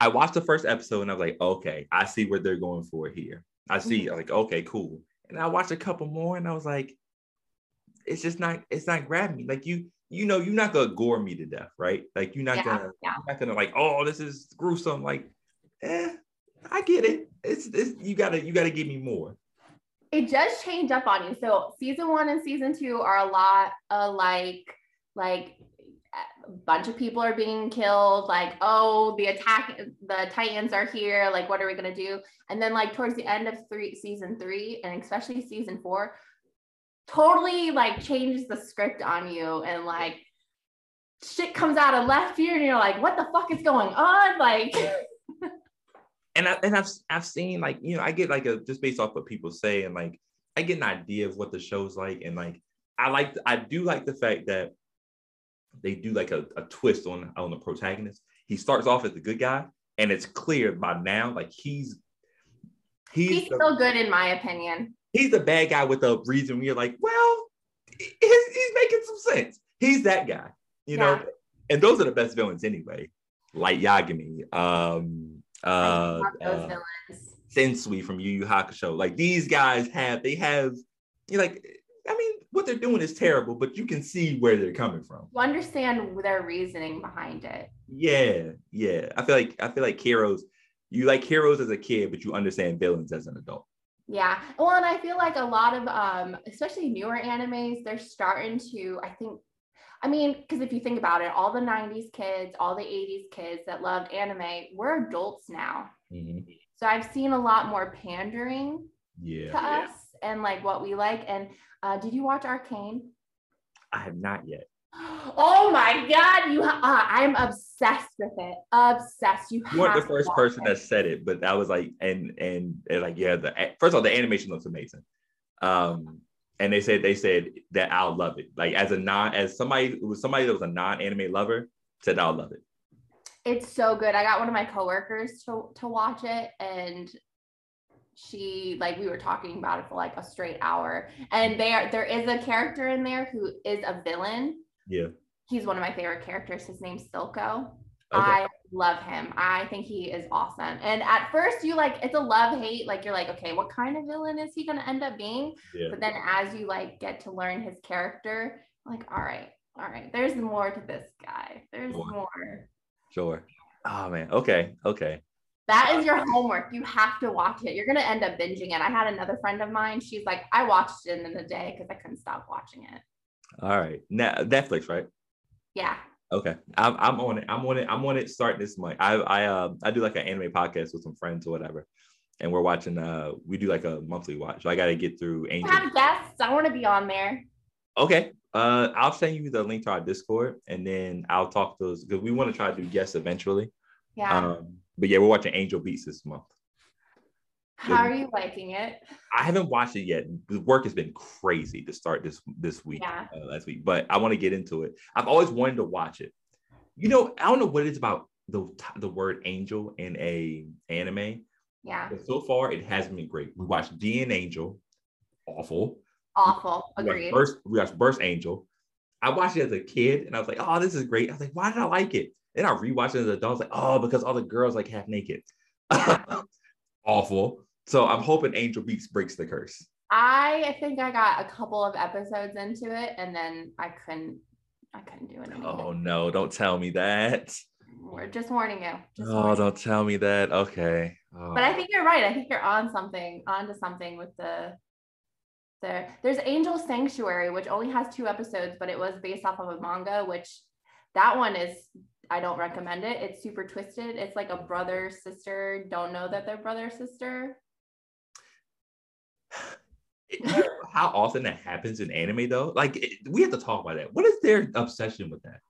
I watched the first episode and I was like, okay, I see what they're going for here. I see, mm-hmm. like, okay, cool. And I watched a couple more and I was like, it's just not, it's not grabbing me. Like you, you know, you're not gonna gore me to death, right? Like you're not yeah, gonna, yeah. you're not gonna like, oh, this is gruesome. Like, eh, I get it. It's, it's you gotta, you gotta give me more it does change up on you. So season one and season two are a lot like like a bunch of people are being killed like oh the attack the titans are here like what are we to do and then like towards the end of three season three and especially season four totally like changes the script on you and like shit comes out of left here and you're like what the fuck is going on like and I and I've I've seen like you know I get like a just based off what people say and like I get an idea of what the show's like and like I like I do like the fact that they do like a, a twist on on the protagonist. He starts off as the good guy and it's clear by now like he's he's, he's the, still good in my opinion. He's the bad guy with a reason you're like, well, he's, he's making some sense. He's that guy, you yeah. know. And those are the best villains anyway like Yagami, um, uh, uh Sensui from Yu Yu Hakusho. Like these guys have, they have, you like, I mean, what they're doing is terrible, but you can see where they're coming from. You understand their reasoning behind it. Yeah, yeah. I feel like I feel like heroes. You like heroes as a kid, but you understand villains as an adult. Yeah. Well, and I feel like a lot of um, especially newer animes, they're starting to, I think, I mean, because if you think about it, all the 90s kids, all the 80s kids that loved anime, we're adults now. Mm-hmm. So I've seen a lot more pandering yeah, to yeah. us and like what we like. And uh, did you watch Arcane? I have not yet. Oh my god, you! Uh, I'm obsessed with it. Obsessed. You, you weren't the first person it. that said it, but that was like, and, and and like yeah, the first of all, the animation looks amazing. Um, and they said they said that I'll love it. Like as a non, as somebody was somebody that was a non-anime lover said I'll love it. It's so good. I got one of my coworkers to to watch it, and she like we were talking about it for like a straight hour and there there is a character in there who is a villain yeah he's one of my favorite characters his name's silco okay. i love him i think he is awesome and at first you like it's a love hate like you're like okay what kind of villain is he going to end up being yeah. but then as you like get to learn his character like all right all right there's more to this guy there's more, more. sure oh man okay okay that uh, is your homework. You have to watch it. You're gonna end up binging it. I had another friend of mine. She's like, I watched it in a day because I couldn't stop watching it. All right, now Netflix, right? Yeah. Okay, I'm, I'm on it. I'm on it. I'm on it. Starting this month. I I uh I do like an anime podcast with some friends or whatever, and we're watching. Uh, we do like a monthly watch. So I got to get through Angel. I have guests. I want to be on there. Okay. Uh, I'll send you the link to our Discord, and then I'll talk to those because we want to try to do guests eventually. Yeah. Um, but yeah, we're watching Angel Beats this month. How are you liking it? I haven't watched it yet. The work has been crazy to start this this week, yeah. uh, last week, but I want to get into it. I've always wanted to watch it. You know, I don't know what it is about the the word angel in a anime. Yeah. But so far, it hasn't been great. We watched D.N.Angel, awful. Awful. Agreed. We watched, we watched Burst Angel. I watched it as a kid, and I was like, "Oh, this is great." I was like, "Why did I like it?" Then I rewatched it as an adult. Like, oh, because all the girls like half naked. Awful. So I'm hoping Angel Beats breaks the curse. I think I got a couple of episodes into it and then I couldn't I couldn't do it anymore. Oh no, don't tell me that. We're just warning you. Just oh, warning don't tell me that. Okay. Oh. But I think you're right. I think you're on something, onto something with the there. There's Angel Sanctuary, which only has two episodes, but it was based off of a manga, which that one is I don't recommend it. It's super twisted. It's like a brother sister don't know that they're brother sister. How often that happens in anime though? Like it, we have to talk about that. What is their obsession with that?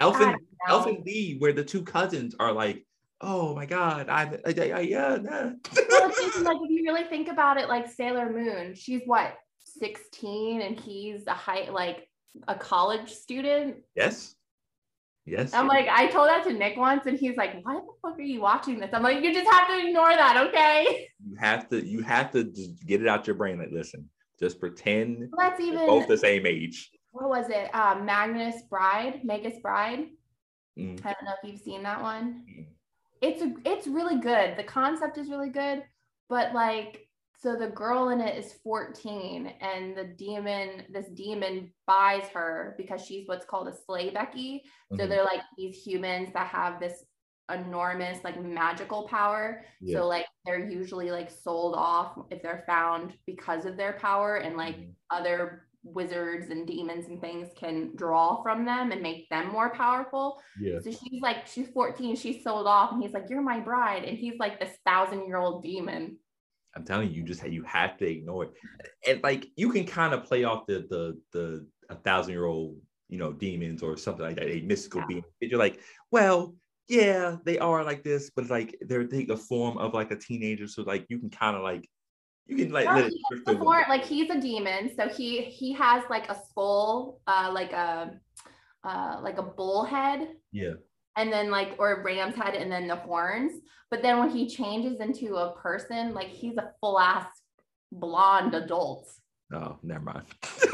Elfen, Elfen Lied, where the two cousins are like, oh my god, I, I, I yeah. Nah. well, like if you really think about it, like Sailor Moon, she's what 16 and he's a high like a college student. Yes. Yes. I'm like, I told that to Nick once, and he's like, "Why the fuck are you watching this?" I'm like, "You just have to ignore that, okay?" You have to. You have to just get it out your brain. Like, listen, just pretend. That's even both the same age. What was it? Uh, Magnus Bride, Magus Bride. Mm. I don't know if you've seen that one. Mm. It's a, it's really good. The concept is really good, but like so the girl in it is 14 and the demon this demon buys her because she's what's called a Sleigh Beggy. Mm-hmm. So they're like these humans that have this enormous like magical power. Yeah. So like they're usually like sold off if they're found because of their power and like mm-hmm. other wizards and demons and things can draw from them and make them more powerful. Yeah. So she's like, she's 14, she's sold off, and he's like, You're my bride. And he's like this thousand year old demon. I'm telling you, you just you have to ignore it. And like you can kind of play off the the the a thousand year old you know demons or something like that, a mystical yeah. being. You're like, well, yeah, they are like this, but like they're take the form of like a teenager. So like you can kind of like you can like well, before, like he's a demon, so he he has like a skull, uh, like a uh, like a bull head. Yeah and then like or ram's head and then the horns but then when he changes into a person like he's a full ass blonde adult Oh, never mind.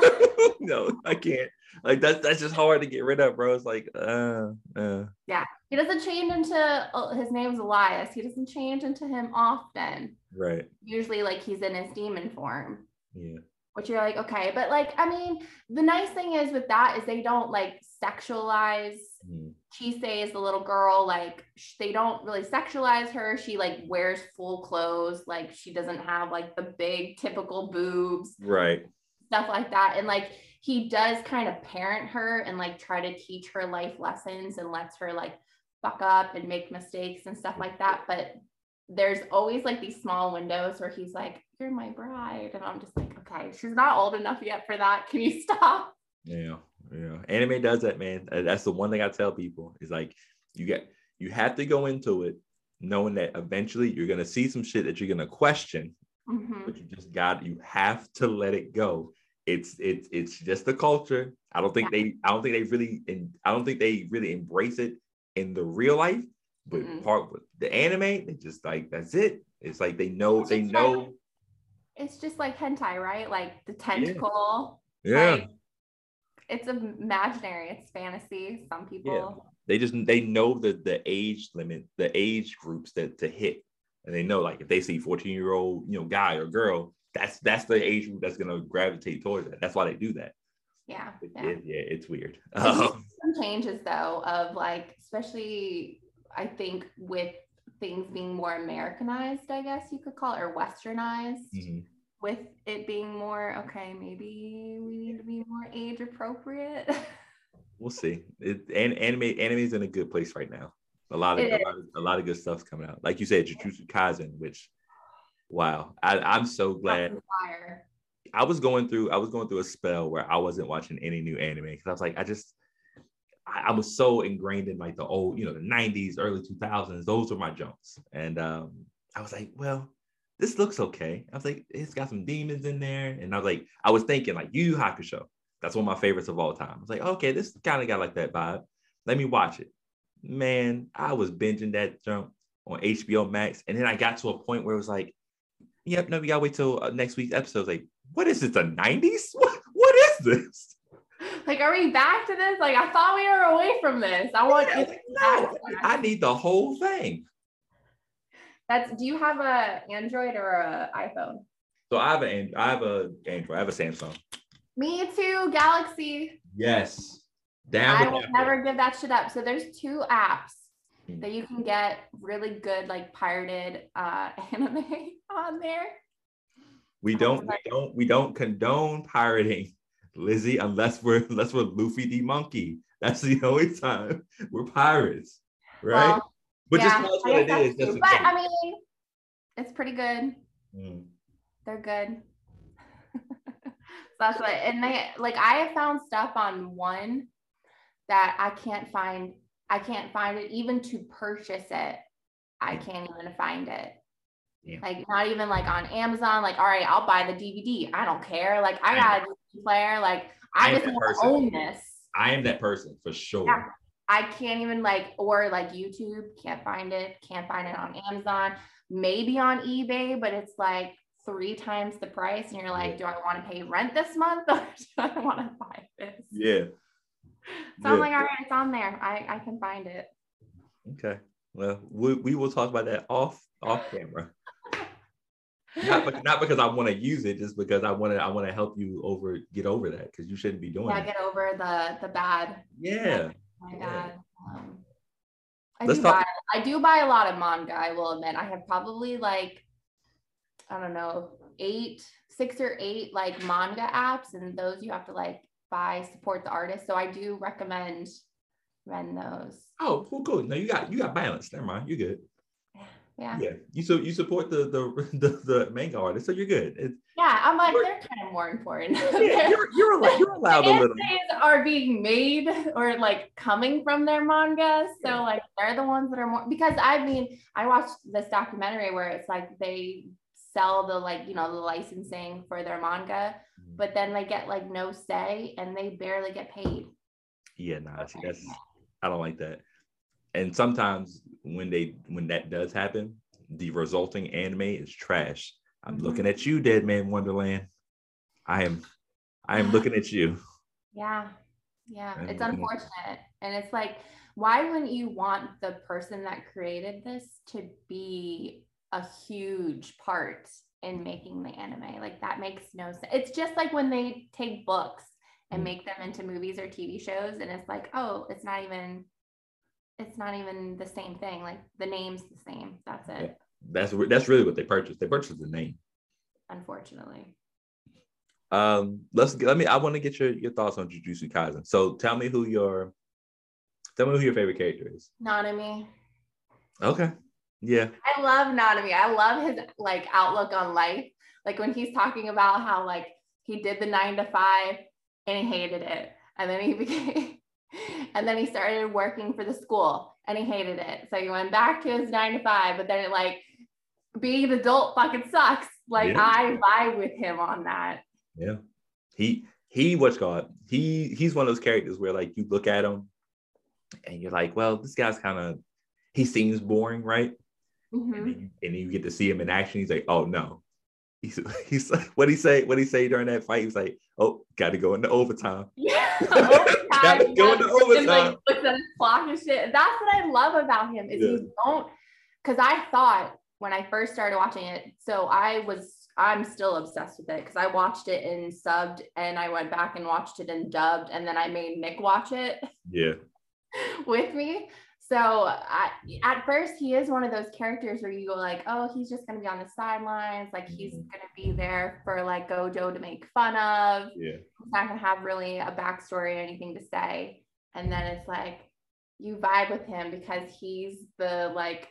no, I can't. Like that's that's just hard to get rid of, bro. It's like, uh, uh. Yeah, he doesn't change into. Oh, his name's Elias. He doesn't change into him often. Right. Usually, like he's in his demon form. Yeah. Which you're like, okay, but like, I mean, the nice thing is with that is they don't like sexualize. Mm. Chise is the little girl, like they don't really sexualize her. She like wears full clothes, like she doesn't have like the big typical boobs, right? Stuff like that, and like he does kind of parent her and like try to teach her life lessons and lets her like fuck up and make mistakes and stuff like that. But there's always like these small windows where he's like, You're my bride. And I'm just like, Okay, she's not old enough yet for that. Can you stop? Yeah. Yeah. Anime does that, man. That's the one thing I tell people is like, you get, you have to go into it knowing that eventually you're going to see some shit that you're going to question, mm-hmm. but you just got, you have to let it go it's it's it's just the culture. I don't think yeah. they I don't think they really and I don't think they really embrace it in the real life. But mm-hmm. part with the anime, they just like that's it. It's like they know they know. Like, it's just like hentai, right? Like the tentacle. Yeah. Like, it's imaginary. It's fantasy. Some people. Yeah. They just they know the the age limit, the age groups that to hit, and they know like if they see fourteen year old you know guy or girl, that's that's the age group that's gonna gravitate towards that. That's why they do that. Yeah, it, yeah. It, yeah, it's weird. Um, some changes though of like, especially I think with things being more Americanized, I guess you could call it, or Westernized. Mm-hmm. With it being more okay, maybe we need to be more age appropriate. we'll see. It, and anime anime is in a good place right now. A lot of, a lot of, a lot of good stuff's coming out. Like you said, Jujutsu Kaisen, which Wow. I, am so glad. I was going through I was going through a spell where I wasn't watching any new anime because I was like, I just I, I, was so ingrained in like the old, you know, the 90s, early 2000s. Those were my jumps. And um, I was like, well, this looks okay. I was like, it's got some demons in there. And I was like, I was thinking like Yu Yu Hakusho. That's one of my favorites of all time. I was like, okay, this kind of got like that vibe. Let me watch it. Man, I was binging that jump on HBO Max. And then I got to a point where it was like, yep, no, we gotta wait till uh, next week's episode. Like, what is this? The 90s? What, what is this? Like, are we back to this? Like, I thought we were away from this. I want yeah, like, no, I need the whole thing. That's do you have a Android or a iPhone? So I have an I have a Android, I have a Samsung. Me too, Galaxy. Yes. Down I will never give that shit up. So there's two apps Mm. that you can get really good like pirated uh, anime on there. We don't we don't we don't condone pirating, Lizzie, unless we're unless we're Luffy the monkey. That's the only time we're pirates, right? Well, but yeah, just what it is. But I mean, it's pretty good. Mm. They're good. so that's what, and they like I have found stuff on one that I can't find I can't find it. Even to purchase it, I can't even find it. Yeah. Like not even like on Amazon. Like, all right, I'll buy the DVD. I don't care. Like I got a player. Like I, I just want to own this. I am that person for sure. Yeah. I can't even like or like YouTube. Can't find it. Can't find it on Amazon. Maybe on eBay, but it's like three times the price, and you're like, do I want to pay rent this month or do I want to buy this? Yeah. So yeah. I'm like, all right, it's on there. I, I can find it. Okay. Well, we, we will talk about that off off camera. not, because, not because I want to use it, just because I want to I want to help you over get over that because you shouldn't be doing. Yeah, get over the the bad. Yeah. My God. Um, I Let's do talk- buy I do buy a lot of manga. I will admit I have probably like I don't know eight six or eight like manga apps, and those you have to like buy support the artist. So I do recommend run those. Oh, cool, cool. No, you got you got balance. Never mind, you're good. Yeah. Yeah. You so you support the the the, the manga artist, so you're good. It's, yeah, I'm like they're kind of more important. Yeah, you're you're allowed, you're allowed a little. Are being made or like coming from their manga, so yeah. like they're the ones that are more because I mean I watched this documentary where it's like they sell the like you know the licensing for their manga mm-hmm. but then they get like no say and they barely get paid. Yeah, nah, see, that's I don't like that. And sometimes when they when that does happen, the resulting anime is trash. I'm mm-hmm. looking at you, Dead Man Wonderland. I am I am looking at you. Yeah. Yeah. it's unfortunate. And it's like, why wouldn't you want the person that created this to be a huge part in making the anime? Like that makes no sense. It's just like when they take books and mm. make them into movies or TV shows and it's like, oh, it's not even it's not even the same thing. Like the name's the same. That's it. Yeah. That's that's really what they purchased. They purchased the name. Unfortunately. Um, let's let me. I want to get your your thoughts on Jujutsu Kaisen. So tell me who your tell me who your favorite character is. Nanami. Okay. Yeah. I love Nanami. I love his like outlook on life. Like when he's talking about how like he did the nine to five and he hated it, and then he became, and then he started working for the school and he hated it. So he went back to his nine to five, but then it like being an adult fucking sucks. Like yeah. I vibe with him on that. Yeah. He he what's called he he's one of those characters where like you look at him and you're like, well, this guy's kind of he seems boring, right? Mm-hmm. And, then, and, then, you get to see him in action. He's like, oh no. He's he's what he say? What he say during that fight? He's like, oh, got to go into overtime. Yeah, overtime. got to go into overtime. like, looks at his clock and shit. That's what I love about him is yeah. he don't. Because I thought when I first started watching it, so I was I'm still obsessed with it because I watched it in subbed and I went back and watched it in dubbed and then I made Nick watch it. Yeah. with me. So I, at first he is one of those characters where you go like, oh, he's just gonna be on the sidelines, like he's mm-hmm. gonna be there for like Gojo to make fun of. Yeah. He's not gonna have really a backstory or anything to say. And then it's like you vibe with him because he's the like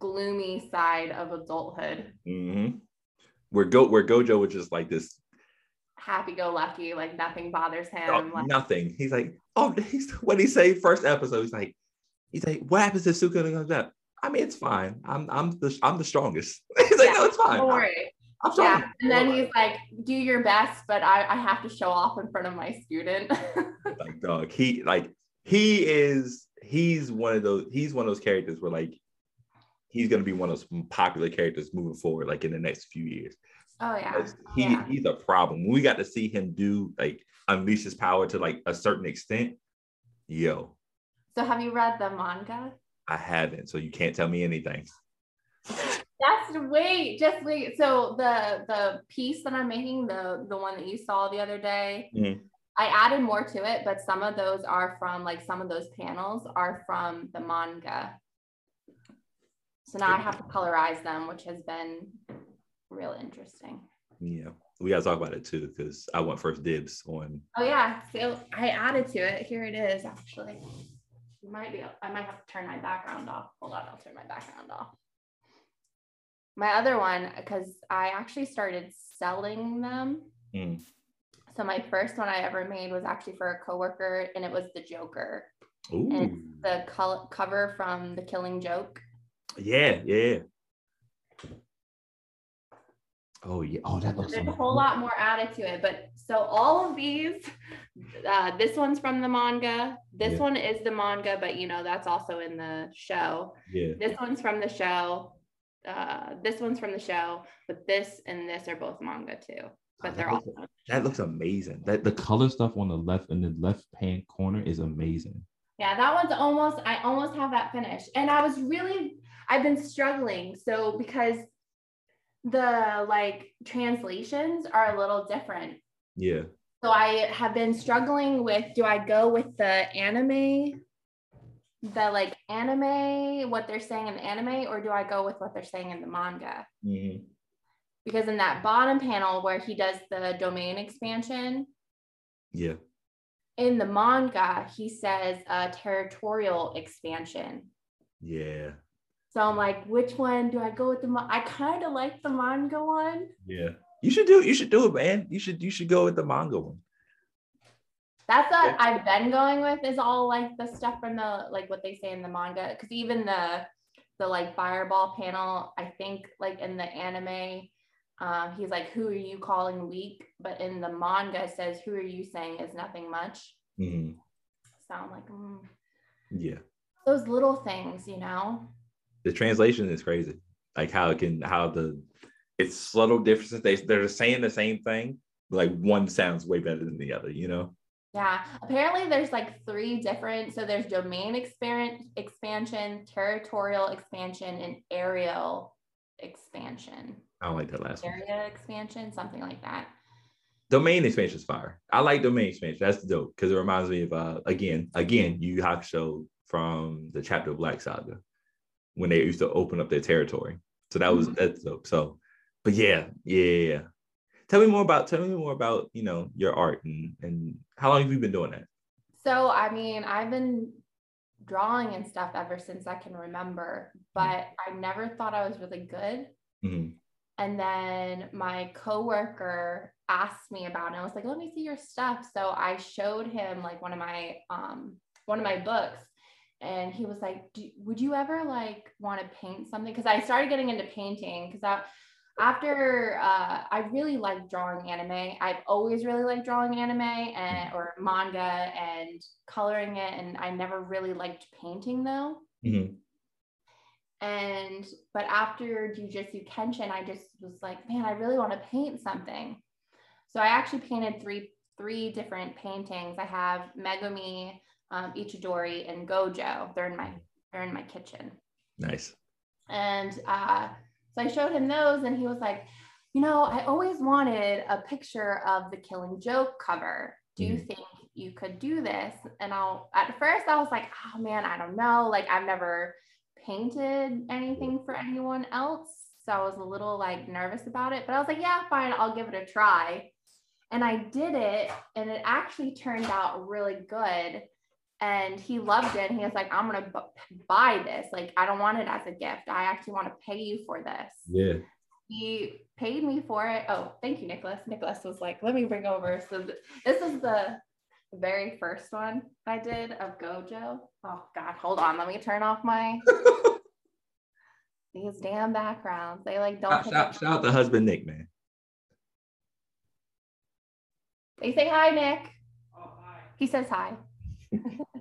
gloomy side of adulthood. Mm-hmm. Where go where Gojo was just like this happy-go-lucky, like nothing bothers oh, him. Oh, like, nothing. He's like, oh, he's, what did he say first episode? He's like, he's like, what happens if Sukuna comes up? I mean, it's fine. I'm I'm the I'm the strongest. he's like, no, it's fine. Don't worry. I'm sorry. Yeah. And then he's like, do your best, but I, I have to show off in front of my student. like dog, he like he is he's one of those he's one of those characters where like he's going to be one of those popular characters moving forward, like in the next few years. Oh yeah. He yeah. he's a problem. We got to see him do like unleash his power to like a certain extent. Yo. So have you read the manga? I haven't, so you can't tell me anything. That's wait, just wait. So the the piece that I'm making, the the one that you saw the other day, mm-hmm. I added more to it, but some of those are from like some of those panels are from the manga. So now I have to colorize them, which has been real interesting. Yeah, we gotta talk about it too because I want first dibs on. Oh yeah, so I added to it. Here it is, actually. You might be. I might have to turn my background off. Hold on, I'll turn my background off. My other one, because I actually started selling them. Mm. So my first one I ever made was actually for a coworker, and it was the Joker. Ooh. And the co- cover from The Killing Joke. Yeah, yeah. Oh yeah. Oh, that looks. There's a whole lot more added to it, but so all of these, uh, this one's from the manga. This yeah. one is the manga, but you know that's also in the show. Yeah. This one's from the show. Uh, this one's from the show, but this and this are both manga too. But oh, they're all. That looks amazing. That the color stuff on the left in the left hand corner is amazing. Yeah, that one's almost. I almost have that finished, and I was really I've been struggling. So because the like translations are a little different. Yeah. So I have been struggling with do I go with the anime, the like anime, what they're saying in the anime, or do I go with what they're saying in the manga? Mm-hmm. Because in that bottom panel where he does the domain expansion, yeah, in the manga he says a territorial expansion. Yeah. So I'm like, which one do I go with the? I kind of like the manga one. Yeah, you should do. You should do it, man. You should. You should go with the manga one. That's what. I've been going with. Is all like the stuff from the like what they say in the manga. Because even the the like fireball panel, I think like in the anime, um, he's like, "Who are you calling weak?" But in the manga, it says, "Who are you saying is nothing much?" Mm-hmm. So I'm like, mm. yeah, those little things, you know the translation is crazy. Like how it can how the it's subtle differences. They they're saying the same thing, like one sounds way better than the other, you know? Yeah. Apparently there's like three different. So there's domain experiment expansion, territorial expansion, and aerial expansion. I don't like that last Area one. expansion, something like that. Domain expansion is fire. I like domain expansion. That's dope because it reminds me of uh again, again, Yu Hakusho from the chapter of Black Saga when they used to open up their territory. So that was mm-hmm. that's dope. So, but yeah, yeah. Tell me more about tell me more about you know your art and and how long have you been doing that? So I mean, I've been drawing and stuff ever since I can remember, but mm-hmm. I never thought I was really good. Mm-hmm. And then my coworker asked me about it. I was like, let me see your stuff. So I showed him like one of my um one of my books and he was like, would you ever like want to paint something? Because I started getting into painting because after uh, I really like drawing anime. I've always really liked drawing anime and or manga and coloring it, and I never really liked painting though. Mm-hmm. And but after Jujutsu Kaisen, I just was like, man, I really want to paint something. So I actually painted three three different paintings. I have Megumi, um, Itadori, and Gojo. They're in my they're in my kitchen. Nice. And uh, so I showed him those, and he was like, you know, I always wanted a picture of the Killing Joke cover. Do you mm. think you could do this? And I'll at first I was like, oh man, I don't know. Like I've never painted anything for anyone else. So I was a little like nervous about it, but I was like, yeah, fine, I'll give it a try. And I did it, and it actually turned out really good. And he loved it. And he was like, I'm going to b- buy this. Like, I don't want it as a gift. I actually want to pay you for this. Yeah. He paid me for it. Oh, thank you, Nicholas. Nicholas was like, let me bring over. So th- this is the very first one I did of Gojo. Oh God, hold on. Let me turn off my these damn backgrounds. They like don't shout, shout, shout out the husband Nick, man. They say hi, Nick. Oh, hi. He says hi.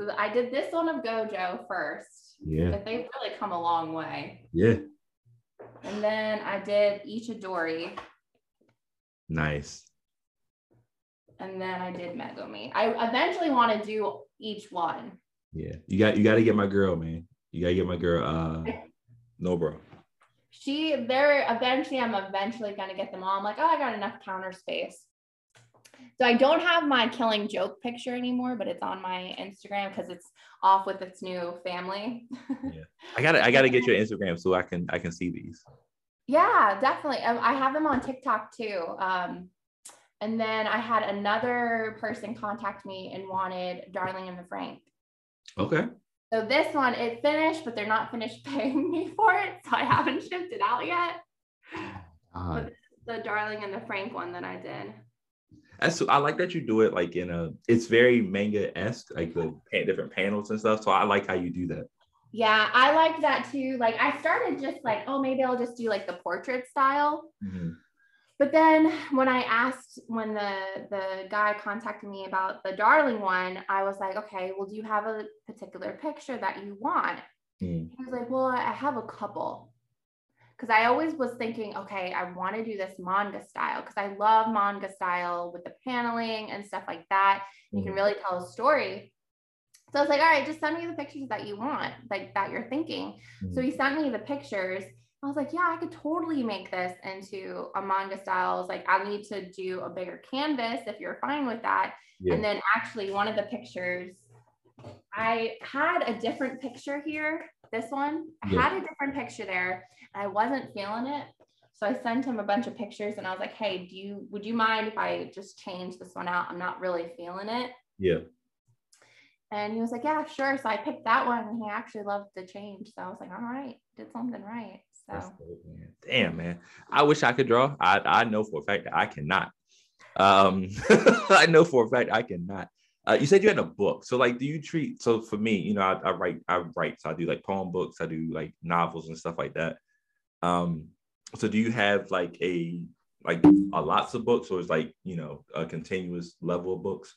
so I did this one of Gojo first. Yeah. But they've really come a long way. Yeah. And then I did Itadori. Nice and then I did Megumi. I eventually want to do each one. Yeah, you got you got to get my girl, man. You got to get my girl. Uh, no, bro. She, they're eventually. I'm eventually gonna get them all. I'm like, oh, I got enough counter space. So I don't have my killing joke picture anymore, but it's on my Instagram because it's off with its new family. yeah, I gotta I gotta get your Instagram so I can I can see these. Yeah, definitely. Um, I have them on TikTok too. Um, and then I had another person contact me and wanted Darling in the Franxx. Okay. So this one, it finished, but they're not finished paying me for it. So I haven't shipped it out yet. Uh, the Darling and the Franxx one that I did. That's I like that you do it like in a it's very manga esque, like the different panels and stuff. So I like how you do that. Yeah, I like that too. Like I started just like, oh, maybe I'll just do like the portrait style. Mm-hmm. But then when I asked, when the the guy contacted me about the darling one, I was like, okay, well, do you have a particular picture that you want? Mm. He was like, well, I have a couple. Because I always was thinking, okay, I want to do this manga style because I love manga style with the paneling and stuff like that. Mm. You can mm. really tell a story. So I was like, all right, just send me the pictures that you want, like that you're thinking. Mm. So he sent me the pictures I was like, yeah, I could totally make this into a manga style. like, I need to do a bigger canvas if you're fine with that. Yeah. And then actually, one of the pictures, I had a different picture here. This one, I yeah. had a different picture there. And I wasn't feeling it. So I sent him a bunch of pictures and I was like, hey, do you, would you mind if I just change this one out? I'm not really feeling it. Yeah. And he was like, yeah, sure. So I picked that one and he actually loved the change. So I was like, all right, did something right. So man. damn man. I wish I could draw. I, I know for a fact that I cannot. Um I know for a fact I cannot. Uh, you said you had a book. So like do you treat so for me, you know, I, I write, I write, so I do like poem books, I do like novels and stuff like that. Um, so do you have like a like a lots of books or is like you know a continuous level of books?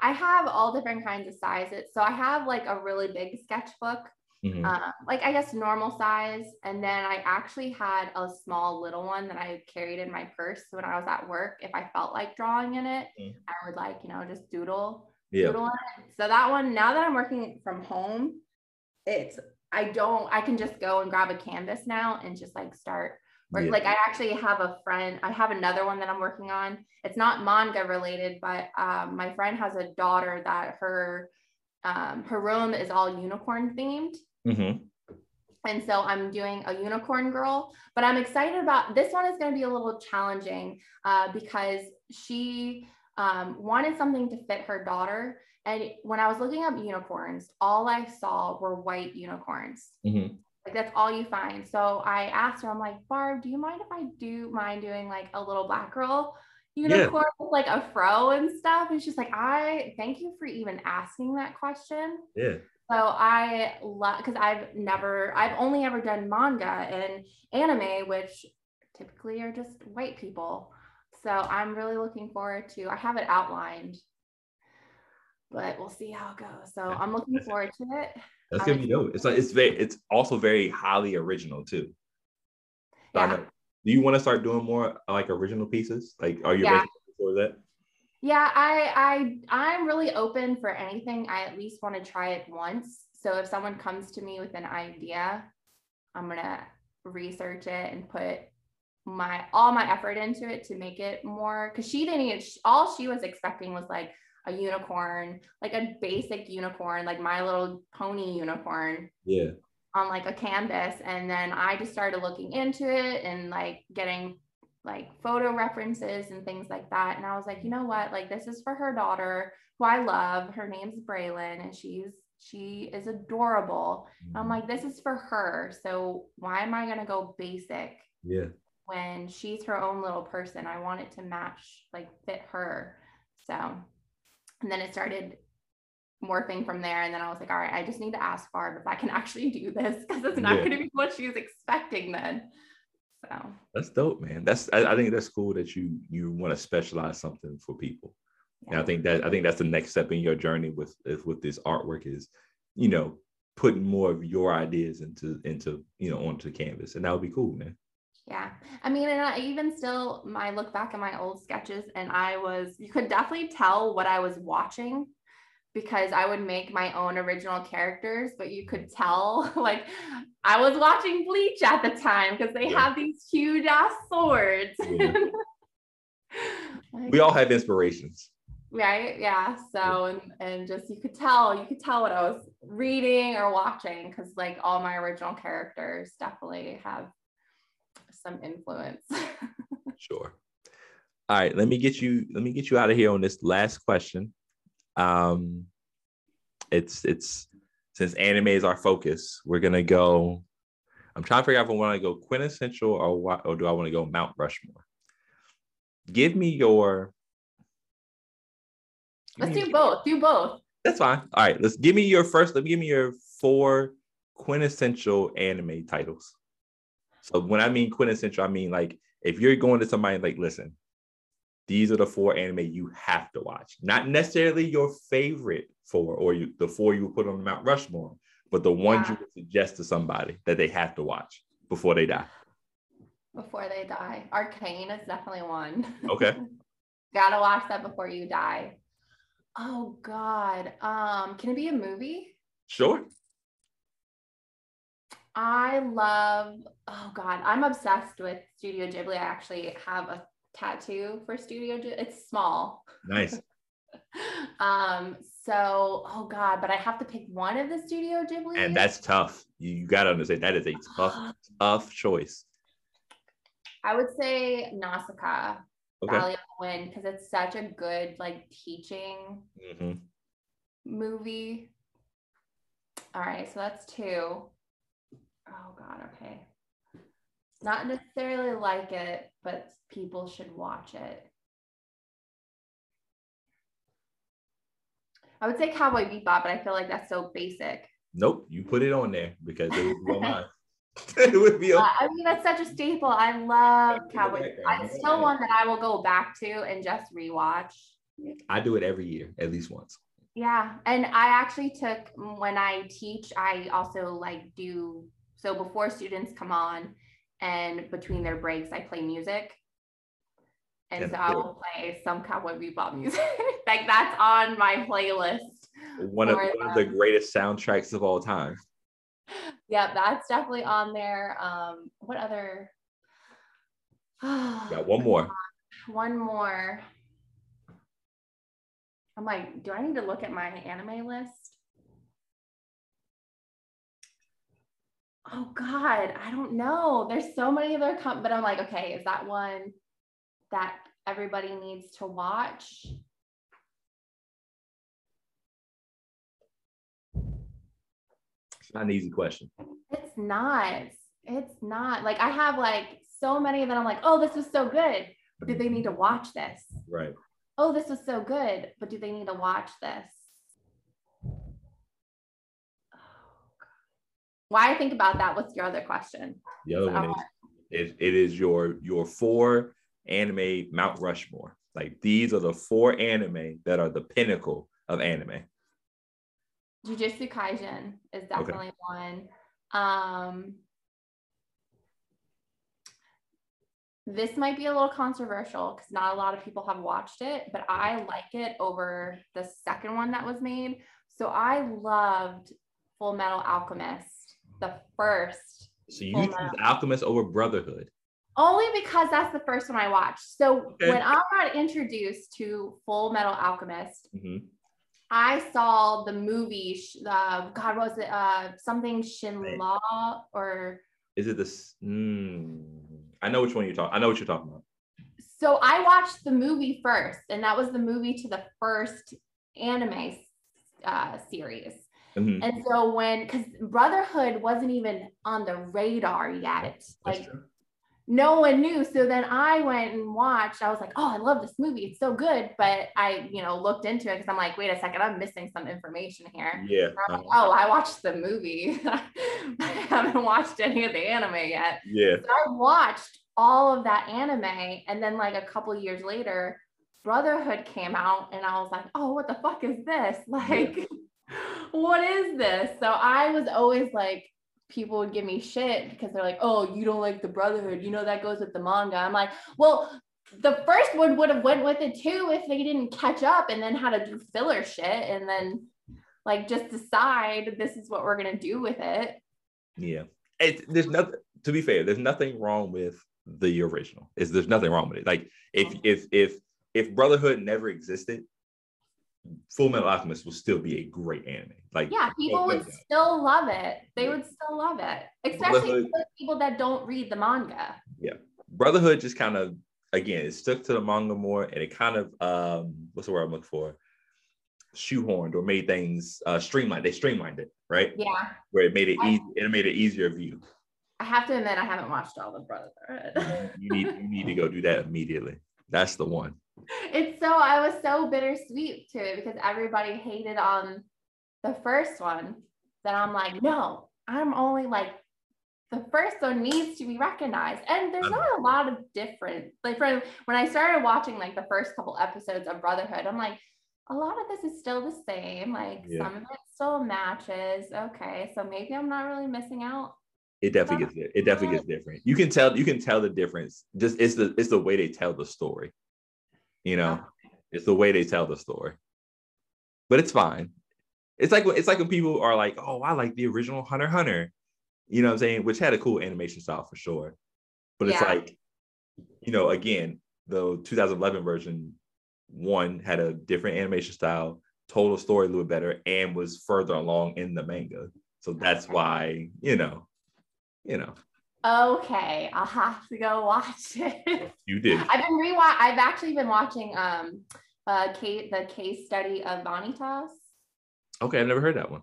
I have all different kinds of sizes. So I have like a really big sketchbook Mm-hmm. Um, like I guess normal size. And then I actually had a small little one that I carried in my purse when I was at work. If I felt like drawing in it, mm-hmm. I would like, you know, just doodle, yeah. So that one, now that I'm working from home, it's I don't I can just go and grab a canvas now and just like start. Yeah. Like I actually have a friend, I have another one that I'm working on. It's not manga related, but um, my friend has a daughter that her um, her room is all unicorn themed. Mm-hmm. And so I'm doing a unicorn girl, but I'm excited about this one is going to be a little challenging uh, because she um, wanted something to fit her daughter. And when I was looking up unicorns, all I saw were white unicorns. Mm-hmm. Like that's all you find. So I asked her, I'm like, Barb, do you mind if I do mind doing like a little black girl unicorn yeah. with like a fro and stuff? And she's like, I thank you for even asking that question. Yeah. So I love because I've never, I've only ever done manga and anime, which typically are just white people. So I'm really looking forward to. I have it outlined, but we'll see how it goes. So I'm looking forward to it. That's um, gonna be dope. It's like it's very. It's also very highly original too. So yeah. do you want to start doing more like original pieces? Like, are you yeah. for that? Yeah, I I I'm really open for anything. I at least want to try it once. So if someone comes to me with an idea, I'm gonna research it and put my all my effort into it to make it more because she didn't even all she was expecting was like a unicorn like a basic unicorn like my little pony unicorn yeah on like a canvas and then i just started looking into it and like getting like photo references and things like that. And I was like, you know what? Like this is for her daughter who I love. Her name's Braylon and she's she is adorable. Mm-hmm. I'm like, this is for her. So why am I gonna go basic? Yeah. When she's her own little person. I want it to match, like fit her. So and then it started morphing from there. And then I was like, all right, I just need to ask Barb if I can actually do this because it's not yeah. gonna be what she was expecting then. So that's dope, man. That's I, I think that's cool that you you want to specialize something for people. Yeah. And I think that I think that's the next step in your journey with with this artwork is, you know, putting more of your ideas into into you know onto canvas, and that would be cool, man. Yeah. I mean, and I even still, my look back at my old sketches and I was, you could definitely tell what I was watching because I would make my own original characters, but you could tell like I was watching Bleach at the time because they yeah. have these huge ass swords. Yeah. like, we all have inspirations. Right. Yeah. So and and just you could tell, you could tell what I was reading or watching because like all my original characters definitely have some influence. sure. All right, let me get you let me get you out of here on this last question. Um, it's it's since anime is our focus, we're gonna go. I'm trying to figure out if I want to go quintessential or what, or do I want to go Mount Rushmore? Give me your. Give let's me do both. Do both. That's fine. All right, let's give me your first. Let me give me your four quintessential anime titles. So when I mean quintessential, I mean like if you're going to somebody like, listen, these are the four anime you have to watch. Not necessarily your favorite four or you, the four you would put on Mount Rushmore, but the ones yeah. you would suggest to somebody that they have to watch before they die. Before they die. Arcane is definitely one. Okay. Gotta watch that before you die. Oh God. Um, can it be a movie? Sure. I love, oh God, I'm obsessed with Studio Ghibli. I actually have a tattoo for Studio Ghibli. It's small. Nice. um, so, oh God, but I have to pick one of the Studio Ghibli. And that's tough. You, you got to understand that is a tough, tough choice. I would say Nausicaa, okay. Valley of the Wind, because it's such a good like teaching mm-hmm. movie. All right, so that's two. Oh God, okay. Not necessarily like it, but people should watch it. I would say Cowboy Bebop, but I feel like that's so basic. Nope, you put it on there because it would be on mine. it would be. Uh, I mean, that's such a staple. I love Cowboy. It's still one that I will go back to and just rewatch. I do it every year, at least once. Yeah. And I actually took when I teach, I also like do so before students come on and between their breaks, I play music. And so I will play some cowboy bebop music. like that's on my playlist. One of, one of the greatest soundtracks of all time. Yeah, that's definitely on there. Um, what other? yeah, one more. One more. I'm like, do I need to look at my anime list? Oh God, I don't know. There's so many other com- but I'm like, okay, is that one that everybody needs to watch? It's not an easy question. It's not. It's not. Like I have like so many that I'm like, oh, this was so good. but do they need to watch this? Right. Oh, this was so good, but do they need to watch this? Why I think about that. What's your other question? The other one is, is it is your your four anime Mount Rushmore. Like these are the four anime that are the pinnacle of anime. Jujutsu Kaisen is definitely okay. one. Um, this might be a little controversial because not a lot of people have watched it, but I like it over the second one that was made. So I loved Full Metal Alchemist the first. So you choose Alchemist over Brotherhood. Only because that's the first one I watched. So okay. when I got introduced to Full Metal Alchemist, mm-hmm. I saw the movie. Uh, God, was it uh, something Shinla or? Is it this? Mm, I know which one you're talking. I know what you're talking about. So I watched the movie first, and that was the movie to the first anime uh, series. Mm-hmm. And so when because brotherhood wasn't even on the radar yet, like no one knew. So then I went and watched. I was like, oh, I love this movie. It's so good. But I, you know, looked into it because I'm like, wait a second, I'm missing some information here. Yeah. Like, oh, I watched the movie. I haven't watched any of the anime yet. Yeah. So I watched all of that anime. And then like a couple years later, Brotherhood came out and I was like, oh, what the fuck is this? Like what is this? So I was always like, people would give me shit because they're like, oh, you don't like the Brotherhood. You know, that goes with the manga. I'm like, well, the first one would have went with it too if they didn't catch up and then had to do filler shit and then like just decide this is what we're gonna do with it. Yeah. It, there's nothing to be fair, there's nothing wrong with the original. Is there's nothing wrong with it. Like if oh. if if if Brotherhood never existed, Full Metal Alchemist will still be a great anime. Like yeah, people would still love it. They yeah. would still love it, especially people that don't read the manga. Yeah, Brotherhood just kind of again it stuck to the manga more, and it kind of um what's the word I'm looking for? Shoehorned or made things uh streamlined. They streamlined it, right? Yeah, where it made it easy. It made it easier view. I have to admit, I haven't watched all of Brotherhood. you need you need to go do that immediately. That's the one it's so I was so bittersweet to it because everybody hated on the first one that I'm like, no, I'm only like the first one needs to be recognized. And there's not a lot of different like for when I started watching like the first couple episodes of Brotherhood, I'm like, a lot of this is still the same. Like yeah. some of it still matches. Okay. So maybe I'm not really missing out. It definitely gets it definitely gets different. You can tell you can tell the difference. Just it's the it's the way they tell the story. You know, it's the way they tell the story. But it's fine. It's like it's like when people are like, "Oh, I like the original Hunter Hunter," you know what I'm saying? Which had a cool animation style for sure. But yeah. it's like, you know, again, the 2011 version one had a different animation style, told a story a little better, and was further along in the manga. So that's why, you know, you know okay, I'll have to go watch it. You did. I've been rewatch. I've actually been watching um, uh, Kate, the case study of Vanitas. Okay, I've never heard that one.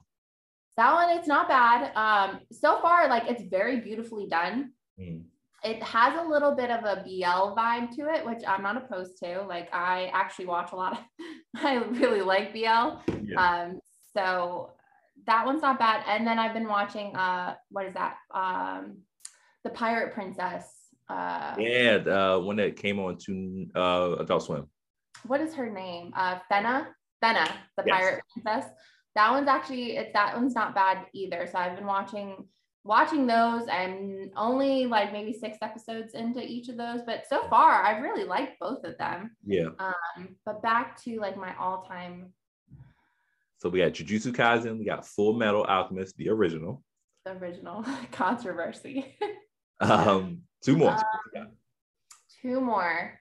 That one, it's not bad. Um, so far, like it's very beautifully done. Mm. It has a little bit of a BL vibe to it, which I'm not opposed to. Like I actually watch a lot of. I really like BL. Yeah. Um, so that one's not bad. And then I've been watching. Uh, what is that? Um, the Pirate Princess. Uh, yeah, the one that came on to uh, Adult Swim. What is her name? Uh, Fena. Thena, the Yes. pirate princess. That one's actually it's that one's not bad either. So I've been watching watching those. I'm only like maybe six episodes into each of those, but so far I've really liked both of them. Yeah. Um, but back to like my all-time So we got Jujutsu Kaisen, we got Full Metal Alchemist, the original. The original controversy. Um, two more. Uh, Two more.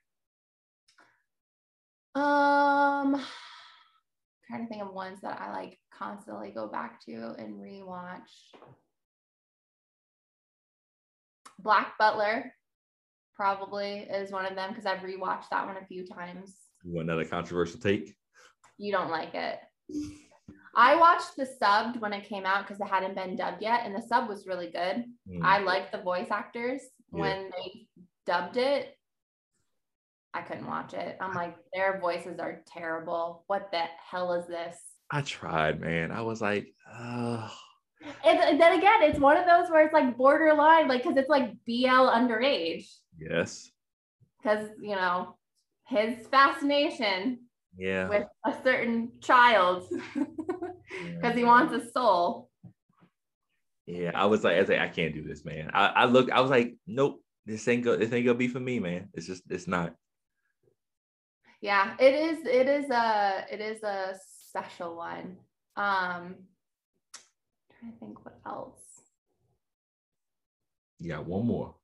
Um trying to think of ones that I like constantly go back to and rewatch. Black Butler probably is one of them because I've rewatched that one a few times. You want another controversial take? You don't like it. I watched the subbed when it came out because it hadn't been dubbed yet, and the sub was really good. Hmm. I liked the voice actors Yeah. when they dubbed it. I couldn't watch it. I'm like, their voices are terrible. What the hell is this? I tried, man. I was like, And and then again, it's one of those where it's like borderline, like because it's like BL underage. yes. Because you know, his fascination Yeah. with a certain child because he wants a soul. Yeah, I was like, I was like, I can't do this, man. I, I looked, I was like, nope, this ain't go, this ain't gonna be for me, man. It's just, it's not. Yeah, it is. It is a. It is a special one. Um, trying to think what else. Yeah, one more.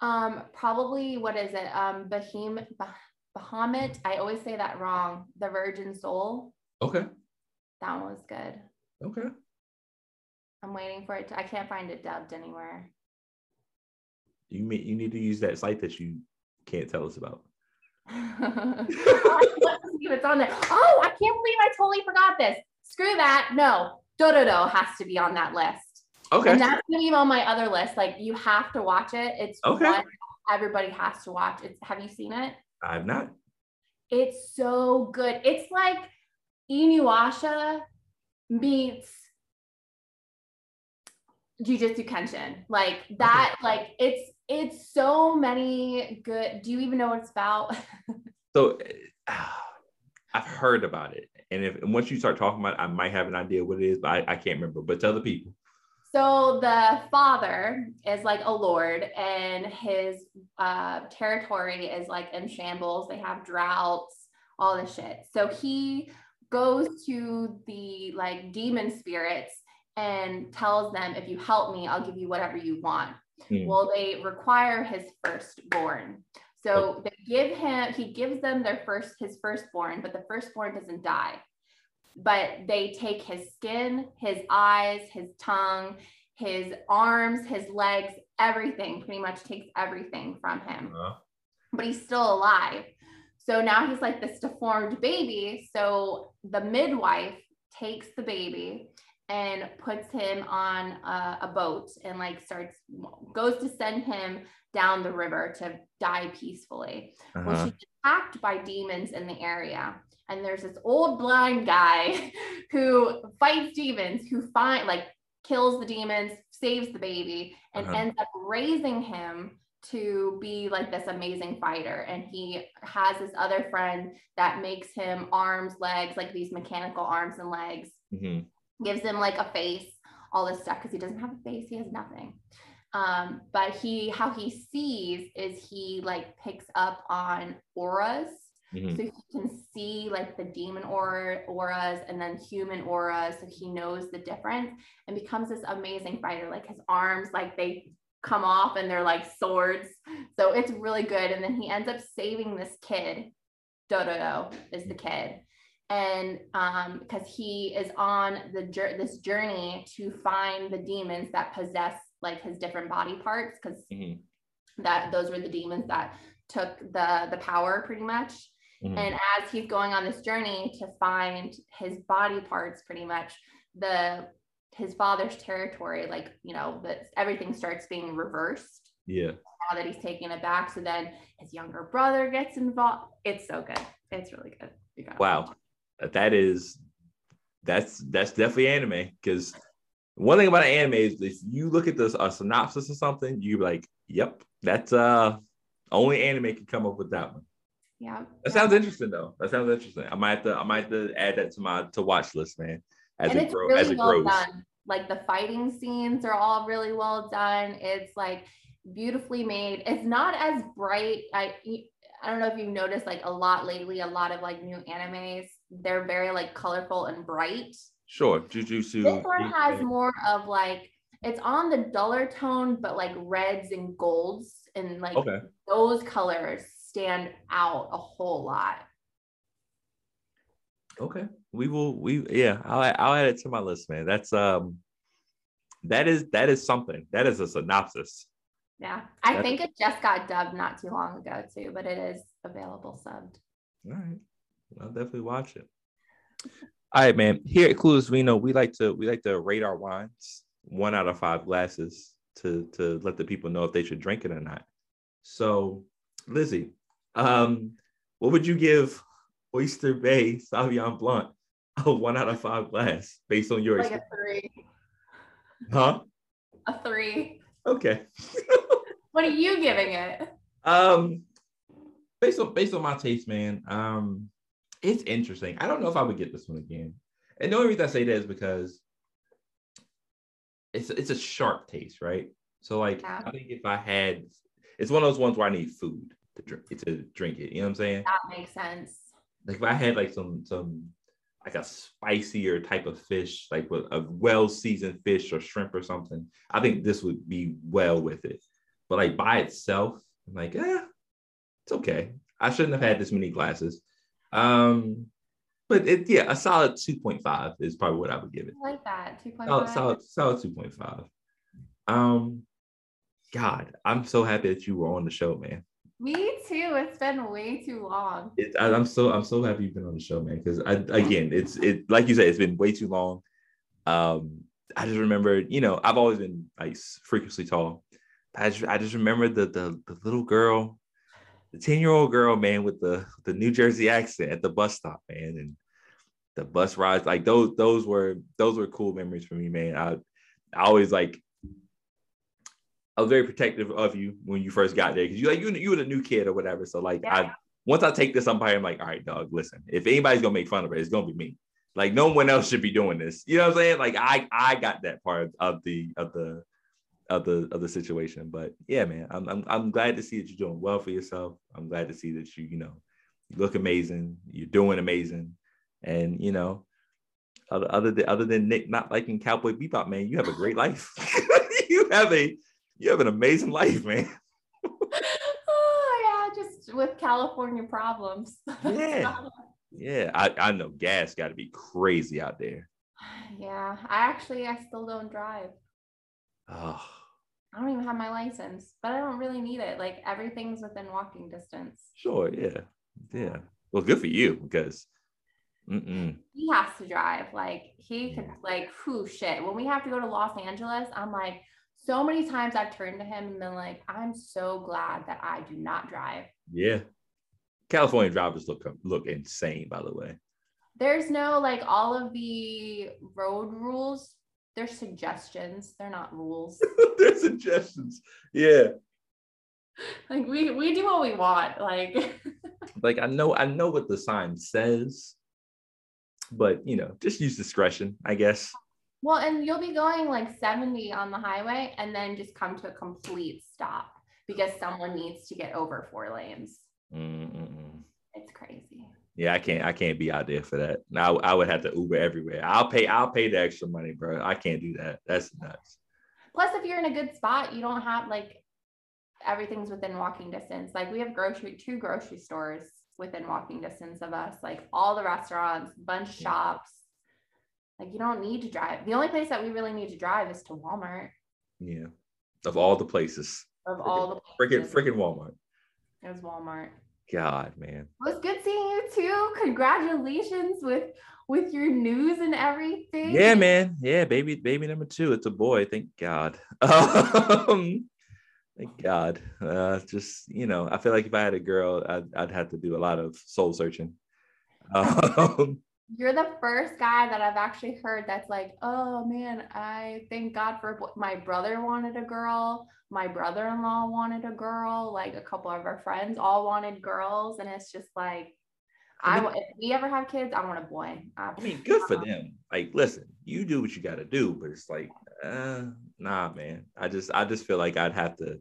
Um, probably what is it? Um, Behem Bah- Bahamut. I always say that wrong. The Virgin Soul. Okay. That one was good. Okay. I'm waiting for it to. I can't find it dubbed anywhere. You you need to use that site that you can't tell us about. Let's see if it's on there. Oh, I can't believe I totally forgot this. Screw that. No, Dororo has to be on that list. Okay. And that's gonna be on my other list. Like you have to watch it. It's Okay. one everybody has to watch. It's have you seen it? I've not. It's so good. It's like Inuyasha meets Jujutsu Kenshin. Like that, like it's it's so many good. Do you even know what it's about? So uh, I've heard about it. And if and once you start talking about it, I might have an idea what it is, but I, I can't remember. But tell the people. So the father is like a lord, and his uh, territory is like in shambles. They have droughts, all this shit. So he goes to the like demon spirits and tells them, "If you help me, I'll give you whatever you want." Hmm. Well, they require his firstborn. So they give him, he gives them their first, his firstborn, but the firstborn doesn't die. But they take his skin, his eyes, his tongue, his arms, his legs, everything, pretty much takes everything from him Uh, but he's still alive. So now he's like this deformed baby. So the midwife takes the baby and puts him on a, a boat and like starts goes to send him down the river to die peacefully. Well, uh-huh. she's attacked by demons in the area. And there's this old blind guy who fights demons, who find like kills the demons, saves the baby, and Uh-huh. ends up raising him to be like this amazing fighter. And he has this other friend that makes him arms, legs, like these mechanical arms and legs, Mhm. gives him like a face, all this stuff, because he doesn't have a face, he has nothing. Um, but he how he sees is he like picks up on auras Mhm. so he can see like the demon aura, auras and then human auras so he knows the difference and becomes this amazing fighter. Like his arms like they come off and they're like swords. So it's really good. And then he ends up saving this kid. Dodo is the kid. And um because he is on the this journey to find the demons that possess like his different body parts because Mhm. that those were the demons that took the the power pretty much Mhm. and as he's going on this journey to find his body parts pretty much the his father's territory like you know that everything starts being reversed Yeah. now that he's taking it back so then his younger brother gets involved it's so good it's really good Wow. watch. That is that's that's definitely anime. Because one thing about an anime is if you look at this a synopsis or something, you're like, yep, that's uh only anime can come up with that one. Yeah. That sounds interesting though. That sounds interesting. I might have to I might have to add that to my to watch list, man. As and it grows really as it well grows. done. Like the fighting scenes are all really well done. It's like beautifully made. It's not as bright. I I don't know if you've noticed like a lot lately, a lot of like new animes, they're very like colorful and bright. Sure. Jujutsu. This one has more of like it's on the duller tone, but like reds and golds and like Okay. those colors stand out a whole lot. Okay. We will we yeah, I'll I'll add it to my list, man. That's um that is that is something. That is a synopsis. Yeah. I That- think it just got dubbed not too long ago too, but it is available subbed. All right. I'll definitely watch it. All right, man. Here at Clueless Vino, we like to we like to rate our wines one out of five glasses to to let the people know if they should drink it or not. So, Lizzie, um, what would you give Oyster Bay Sauvignon Blanc a one out of five glass based on your Like a three. Huh? A three. Okay. What are you giving it? Um, based on based on my taste, man, um, it's interesting. I don't know if I would get this one again. And the only reason I say that is because it's it's a sharp taste, right? So like Yeah. I think if I had it's one of those ones where I need food to drink to drink it. You know what I'm saying? That makes sense. Like if I had like some some like a spicier type of fish, like with a well seasoned fish or shrimp or something, I think this would be well with it. But like by itself, I'm like, eh, it's okay. I shouldn't have had this many glasses. Um, but it yeah, a solid 2.5 is probably what I would give it. I like that. 2.5. Solid, solid, solid 2.5. Um, God, I'm so happy that you were on the show, man. Me too. It's been way too long. It, I, I'm so I'm so happy you've been on the show, man. Because I again, it's it like you said, it's been way too long. Um, I just remember, you know, I've always been like freakishly tall. I just I just remember the the, the little girl, the ten year old girl, man, with the the New Jersey accent at the bus stop, man, and the bus rides. Like those those were those were cool memories for me, man. I I always like. I was very protective of you when you first got there because you like you you were the new kid or whatever. So like I once I take this umpire, I'm like, all right, dog, listen, if anybody's gonna make fun of it, it's gonna be me. Like no one else should be doing this. You know what I'm saying? Like I I got that part of the of the of the of the situation. But yeah, man, I'm I'm, I'm glad to see that you're doing well for yourself. I'm glad to see that you, you know, you look amazing, you're doing amazing. And you know, other other than other than Nick not liking Cowboy Bebop, man, you have a great life. you have a you have an amazing life, man. oh yeah, just with California problems. Yeah. Yeah, I, I know gas got to be crazy out there. yeah. I actually I still don't drive. Oh, I don't even have my license, but I don't really need it. Like everything's within walking distance. sure, yeah, yeah. Well, good for you because, mm-mm. He has to drive. Like he could Yeah. like whew shit. When we have to go to Los Angeles, I'm like, so many times I've turned to him and been like, I'm so glad that I do not drive. yeah. California drivers look um, look insane, by the way. There's no like all of the road rules. They're suggestions. They're not rules. Their suggestions, yeah. like we we do what we want. Like Like I know I know what the sign says, but you know, just use discretion, I guess. Well, and you'll be going like 70 on the highway and then just come to a complete stop because someone needs to get over four lanes. Mm-mm. It's crazy. Yeah, I can't I can't be out there for that. Now I would have to Uber everywhere. I'll pay I'll pay the extra money, bro. I can't do that. That's nuts. Plus, if you're in a good spot, you don't have like everything's within walking distance. Like we have grocery, two grocery stores within walking distance of us, like all the restaurants, bunch Yeah. shops. Like you don't need to drive. The only place that we really need to drive is to Walmart Yeah. Of all the places. of all the Freaking places. freaking Walmart. It was Walmart. God, man. It was good seeing you too. Congratulations with with your news and everything. Yeah, man. Yeah, baby, baby number two. It's a boy. Thank God. Um, thank God. Uh, just you know, I feel like if I had a girl, I'd, I'd have to do a lot of soul searching. Um, You're the first guy that I've actually heard that's like, oh man, I thank God for my brother wanted a girl. my brother-in-law wanted a girl, like a couple of our friends all wanted girls, and it's just like I, mean, if we ever have kids, I want a boy. I, I mean, good for them. Like, listen, you do what you got to do, but it's like, uh, nah, man. I just, I just feel like I'd have to,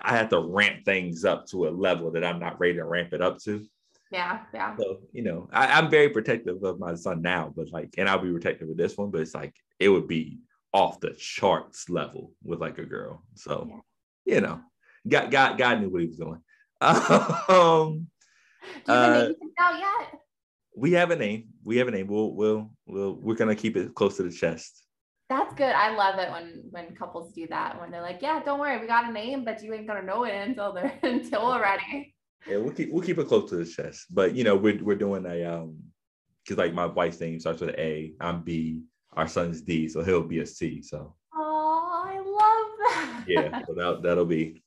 I have to ramp things up to a level that I'm not ready to ramp it up to. Yeah, yeah. So you know, I, am very protective of my son now, but like, and I'll be protective with this one, but it's like it would be off the charts level with like a girl. So, yeah. you know, God, God, God knew what he was doing. um, do you have a name uh, out yet? We have a name. We have a name. We'll we'll we'll we're gonna keep it close to the chest. That's good. I love it when when couples do that. When they're like, "Yeah, don't worry, we got a name, but you ain't gonna know it until they're until we're ready." Yeah, we'll keep we'll keep it close to the chest. But you know, we're we're doing a um, because like my wife's name starts with an A. I'm B. Our son's D, so he'll be a C. So. Oh, I love that. Yeah, so that that'll be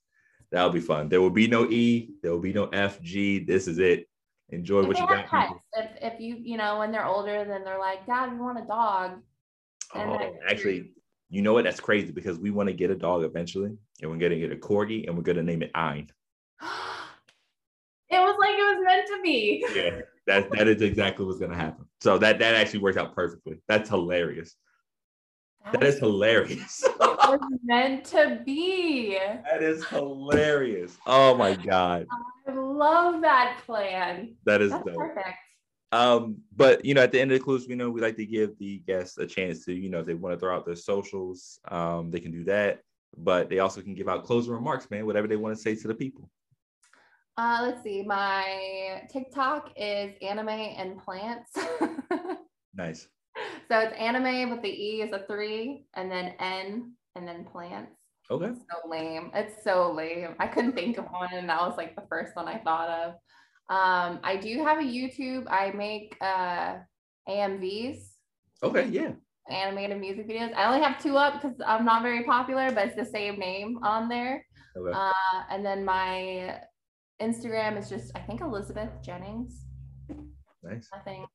That'll be fun. There will be no E. There will be no F, G. This is it. Enjoy if what you got. Pets, if, if you, you know, when they're older, then they're like, Dad, we want a dog. And oh, actually, you know what? That's crazy because we want to get a dog eventually, and we're gonna get a corgi, and we're gonna name it Ein. it was like it was meant to be. Yeah, that that is exactly what's gonna happen. So that that actually worked out perfectly. That's hilarious. That is hilarious. it was meant to be. That is hilarious. Oh my god. I love that plan. That is That's perfect. Um, but you know, at the end of the clues, we know we like to give the guests a chance to, you know, if they want to throw out their socials, um, they can do that. But they also can give out closing remarks, man, whatever they want to say to the people. Uh, let's see. My TikTok is anime and plants. nice. So it's anime, but the E is a three, and then N, and then plants. Okay. It's so lame. It's so lame. I couldn't think of one, and that was like the first one I thought of. Um, I do have a YouTube. I make uh AMVs. Okay, yeah. Animated music videos. I only have two up because I'm not very popular, but it's the same name on there. Okay. Uh, and then my Instagram is just I think Elizabeth Jennings. Nice. Nothing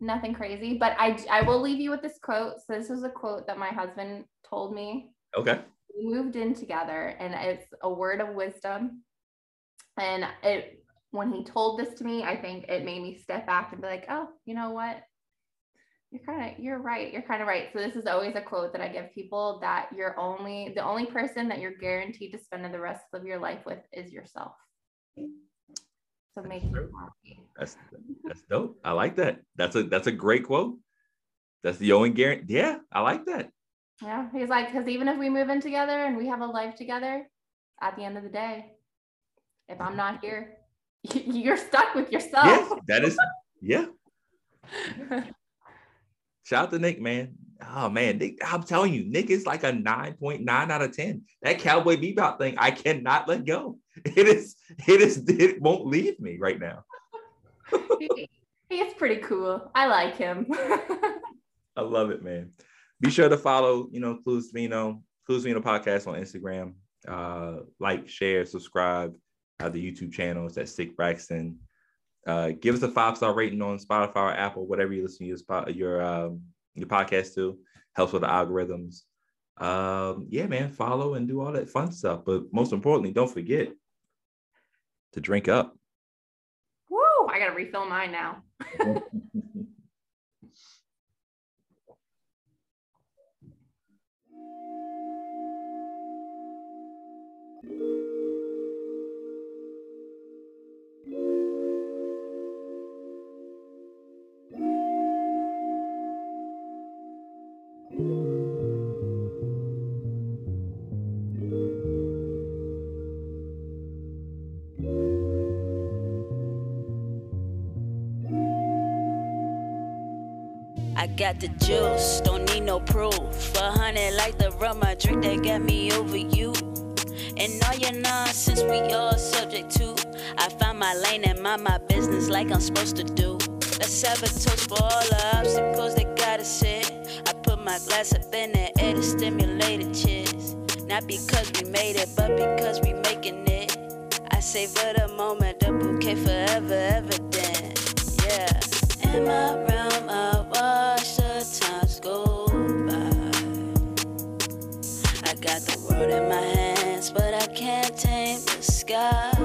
nothing crazy, but I I will leave you with this quote. So this is a quote that my husband told me. Okay. We moved in together and it's a word of wisdom. And it when he told this to me, I think it made me step back and be like, "Oh, you know what? You're kind of you're right. You're kind of right." So this is always a quote that I give people that you're only the only person that you're guaranteed to spend the rest of your life with is yourself. So make you happy. That's that's dope. I like that. That's a that's a great quote. That's the Owen Garrett. Yeah, I like that. Yeah, he's like, because even if we move in together and we have a life together, at the end of the day, if I'm not here, you're stuck with yourself. Yes, that is. Yeah. Shout out to Nick, man. Oh man, Nick, I'm telling you, Nick is like a 9.9 out of 10. That cowboy bebop thing, I cannot let go. It is, it is, it won't leave me right now. he, he's pretty cool. I like him. I love it, man. Be sure to follow, you know, Clueless Vino, Clueless Vino podcast on Instagram. Uh, like, share, subscribe. Uh, the YouTube channel. It's at Sick Braxton. Uh, give us a five star rating on Spotify or Apple, whatever you listen to your spot, your um, your podcast to. Helps with the algorithms. Um, yeah, man, follow and do all that fun stuff. But most importantly, don't forget to drink up. Woo! I gotta refill mine now. got the juice, don't need no proof. A hundred like the rum I drink that got me over you. And all your nonsense we all subject to. I find my lane and mind my business like I'm supposed to do. Let's have a toast for all the obstacles that gotta here. I put my glass up in the air to stimulate the cheers. Not because we made it, but because we making it. I savor the moment, the bouquet forever, evident. Yeah. Realm, I watch fruit in my hands, but I can't tame the sky.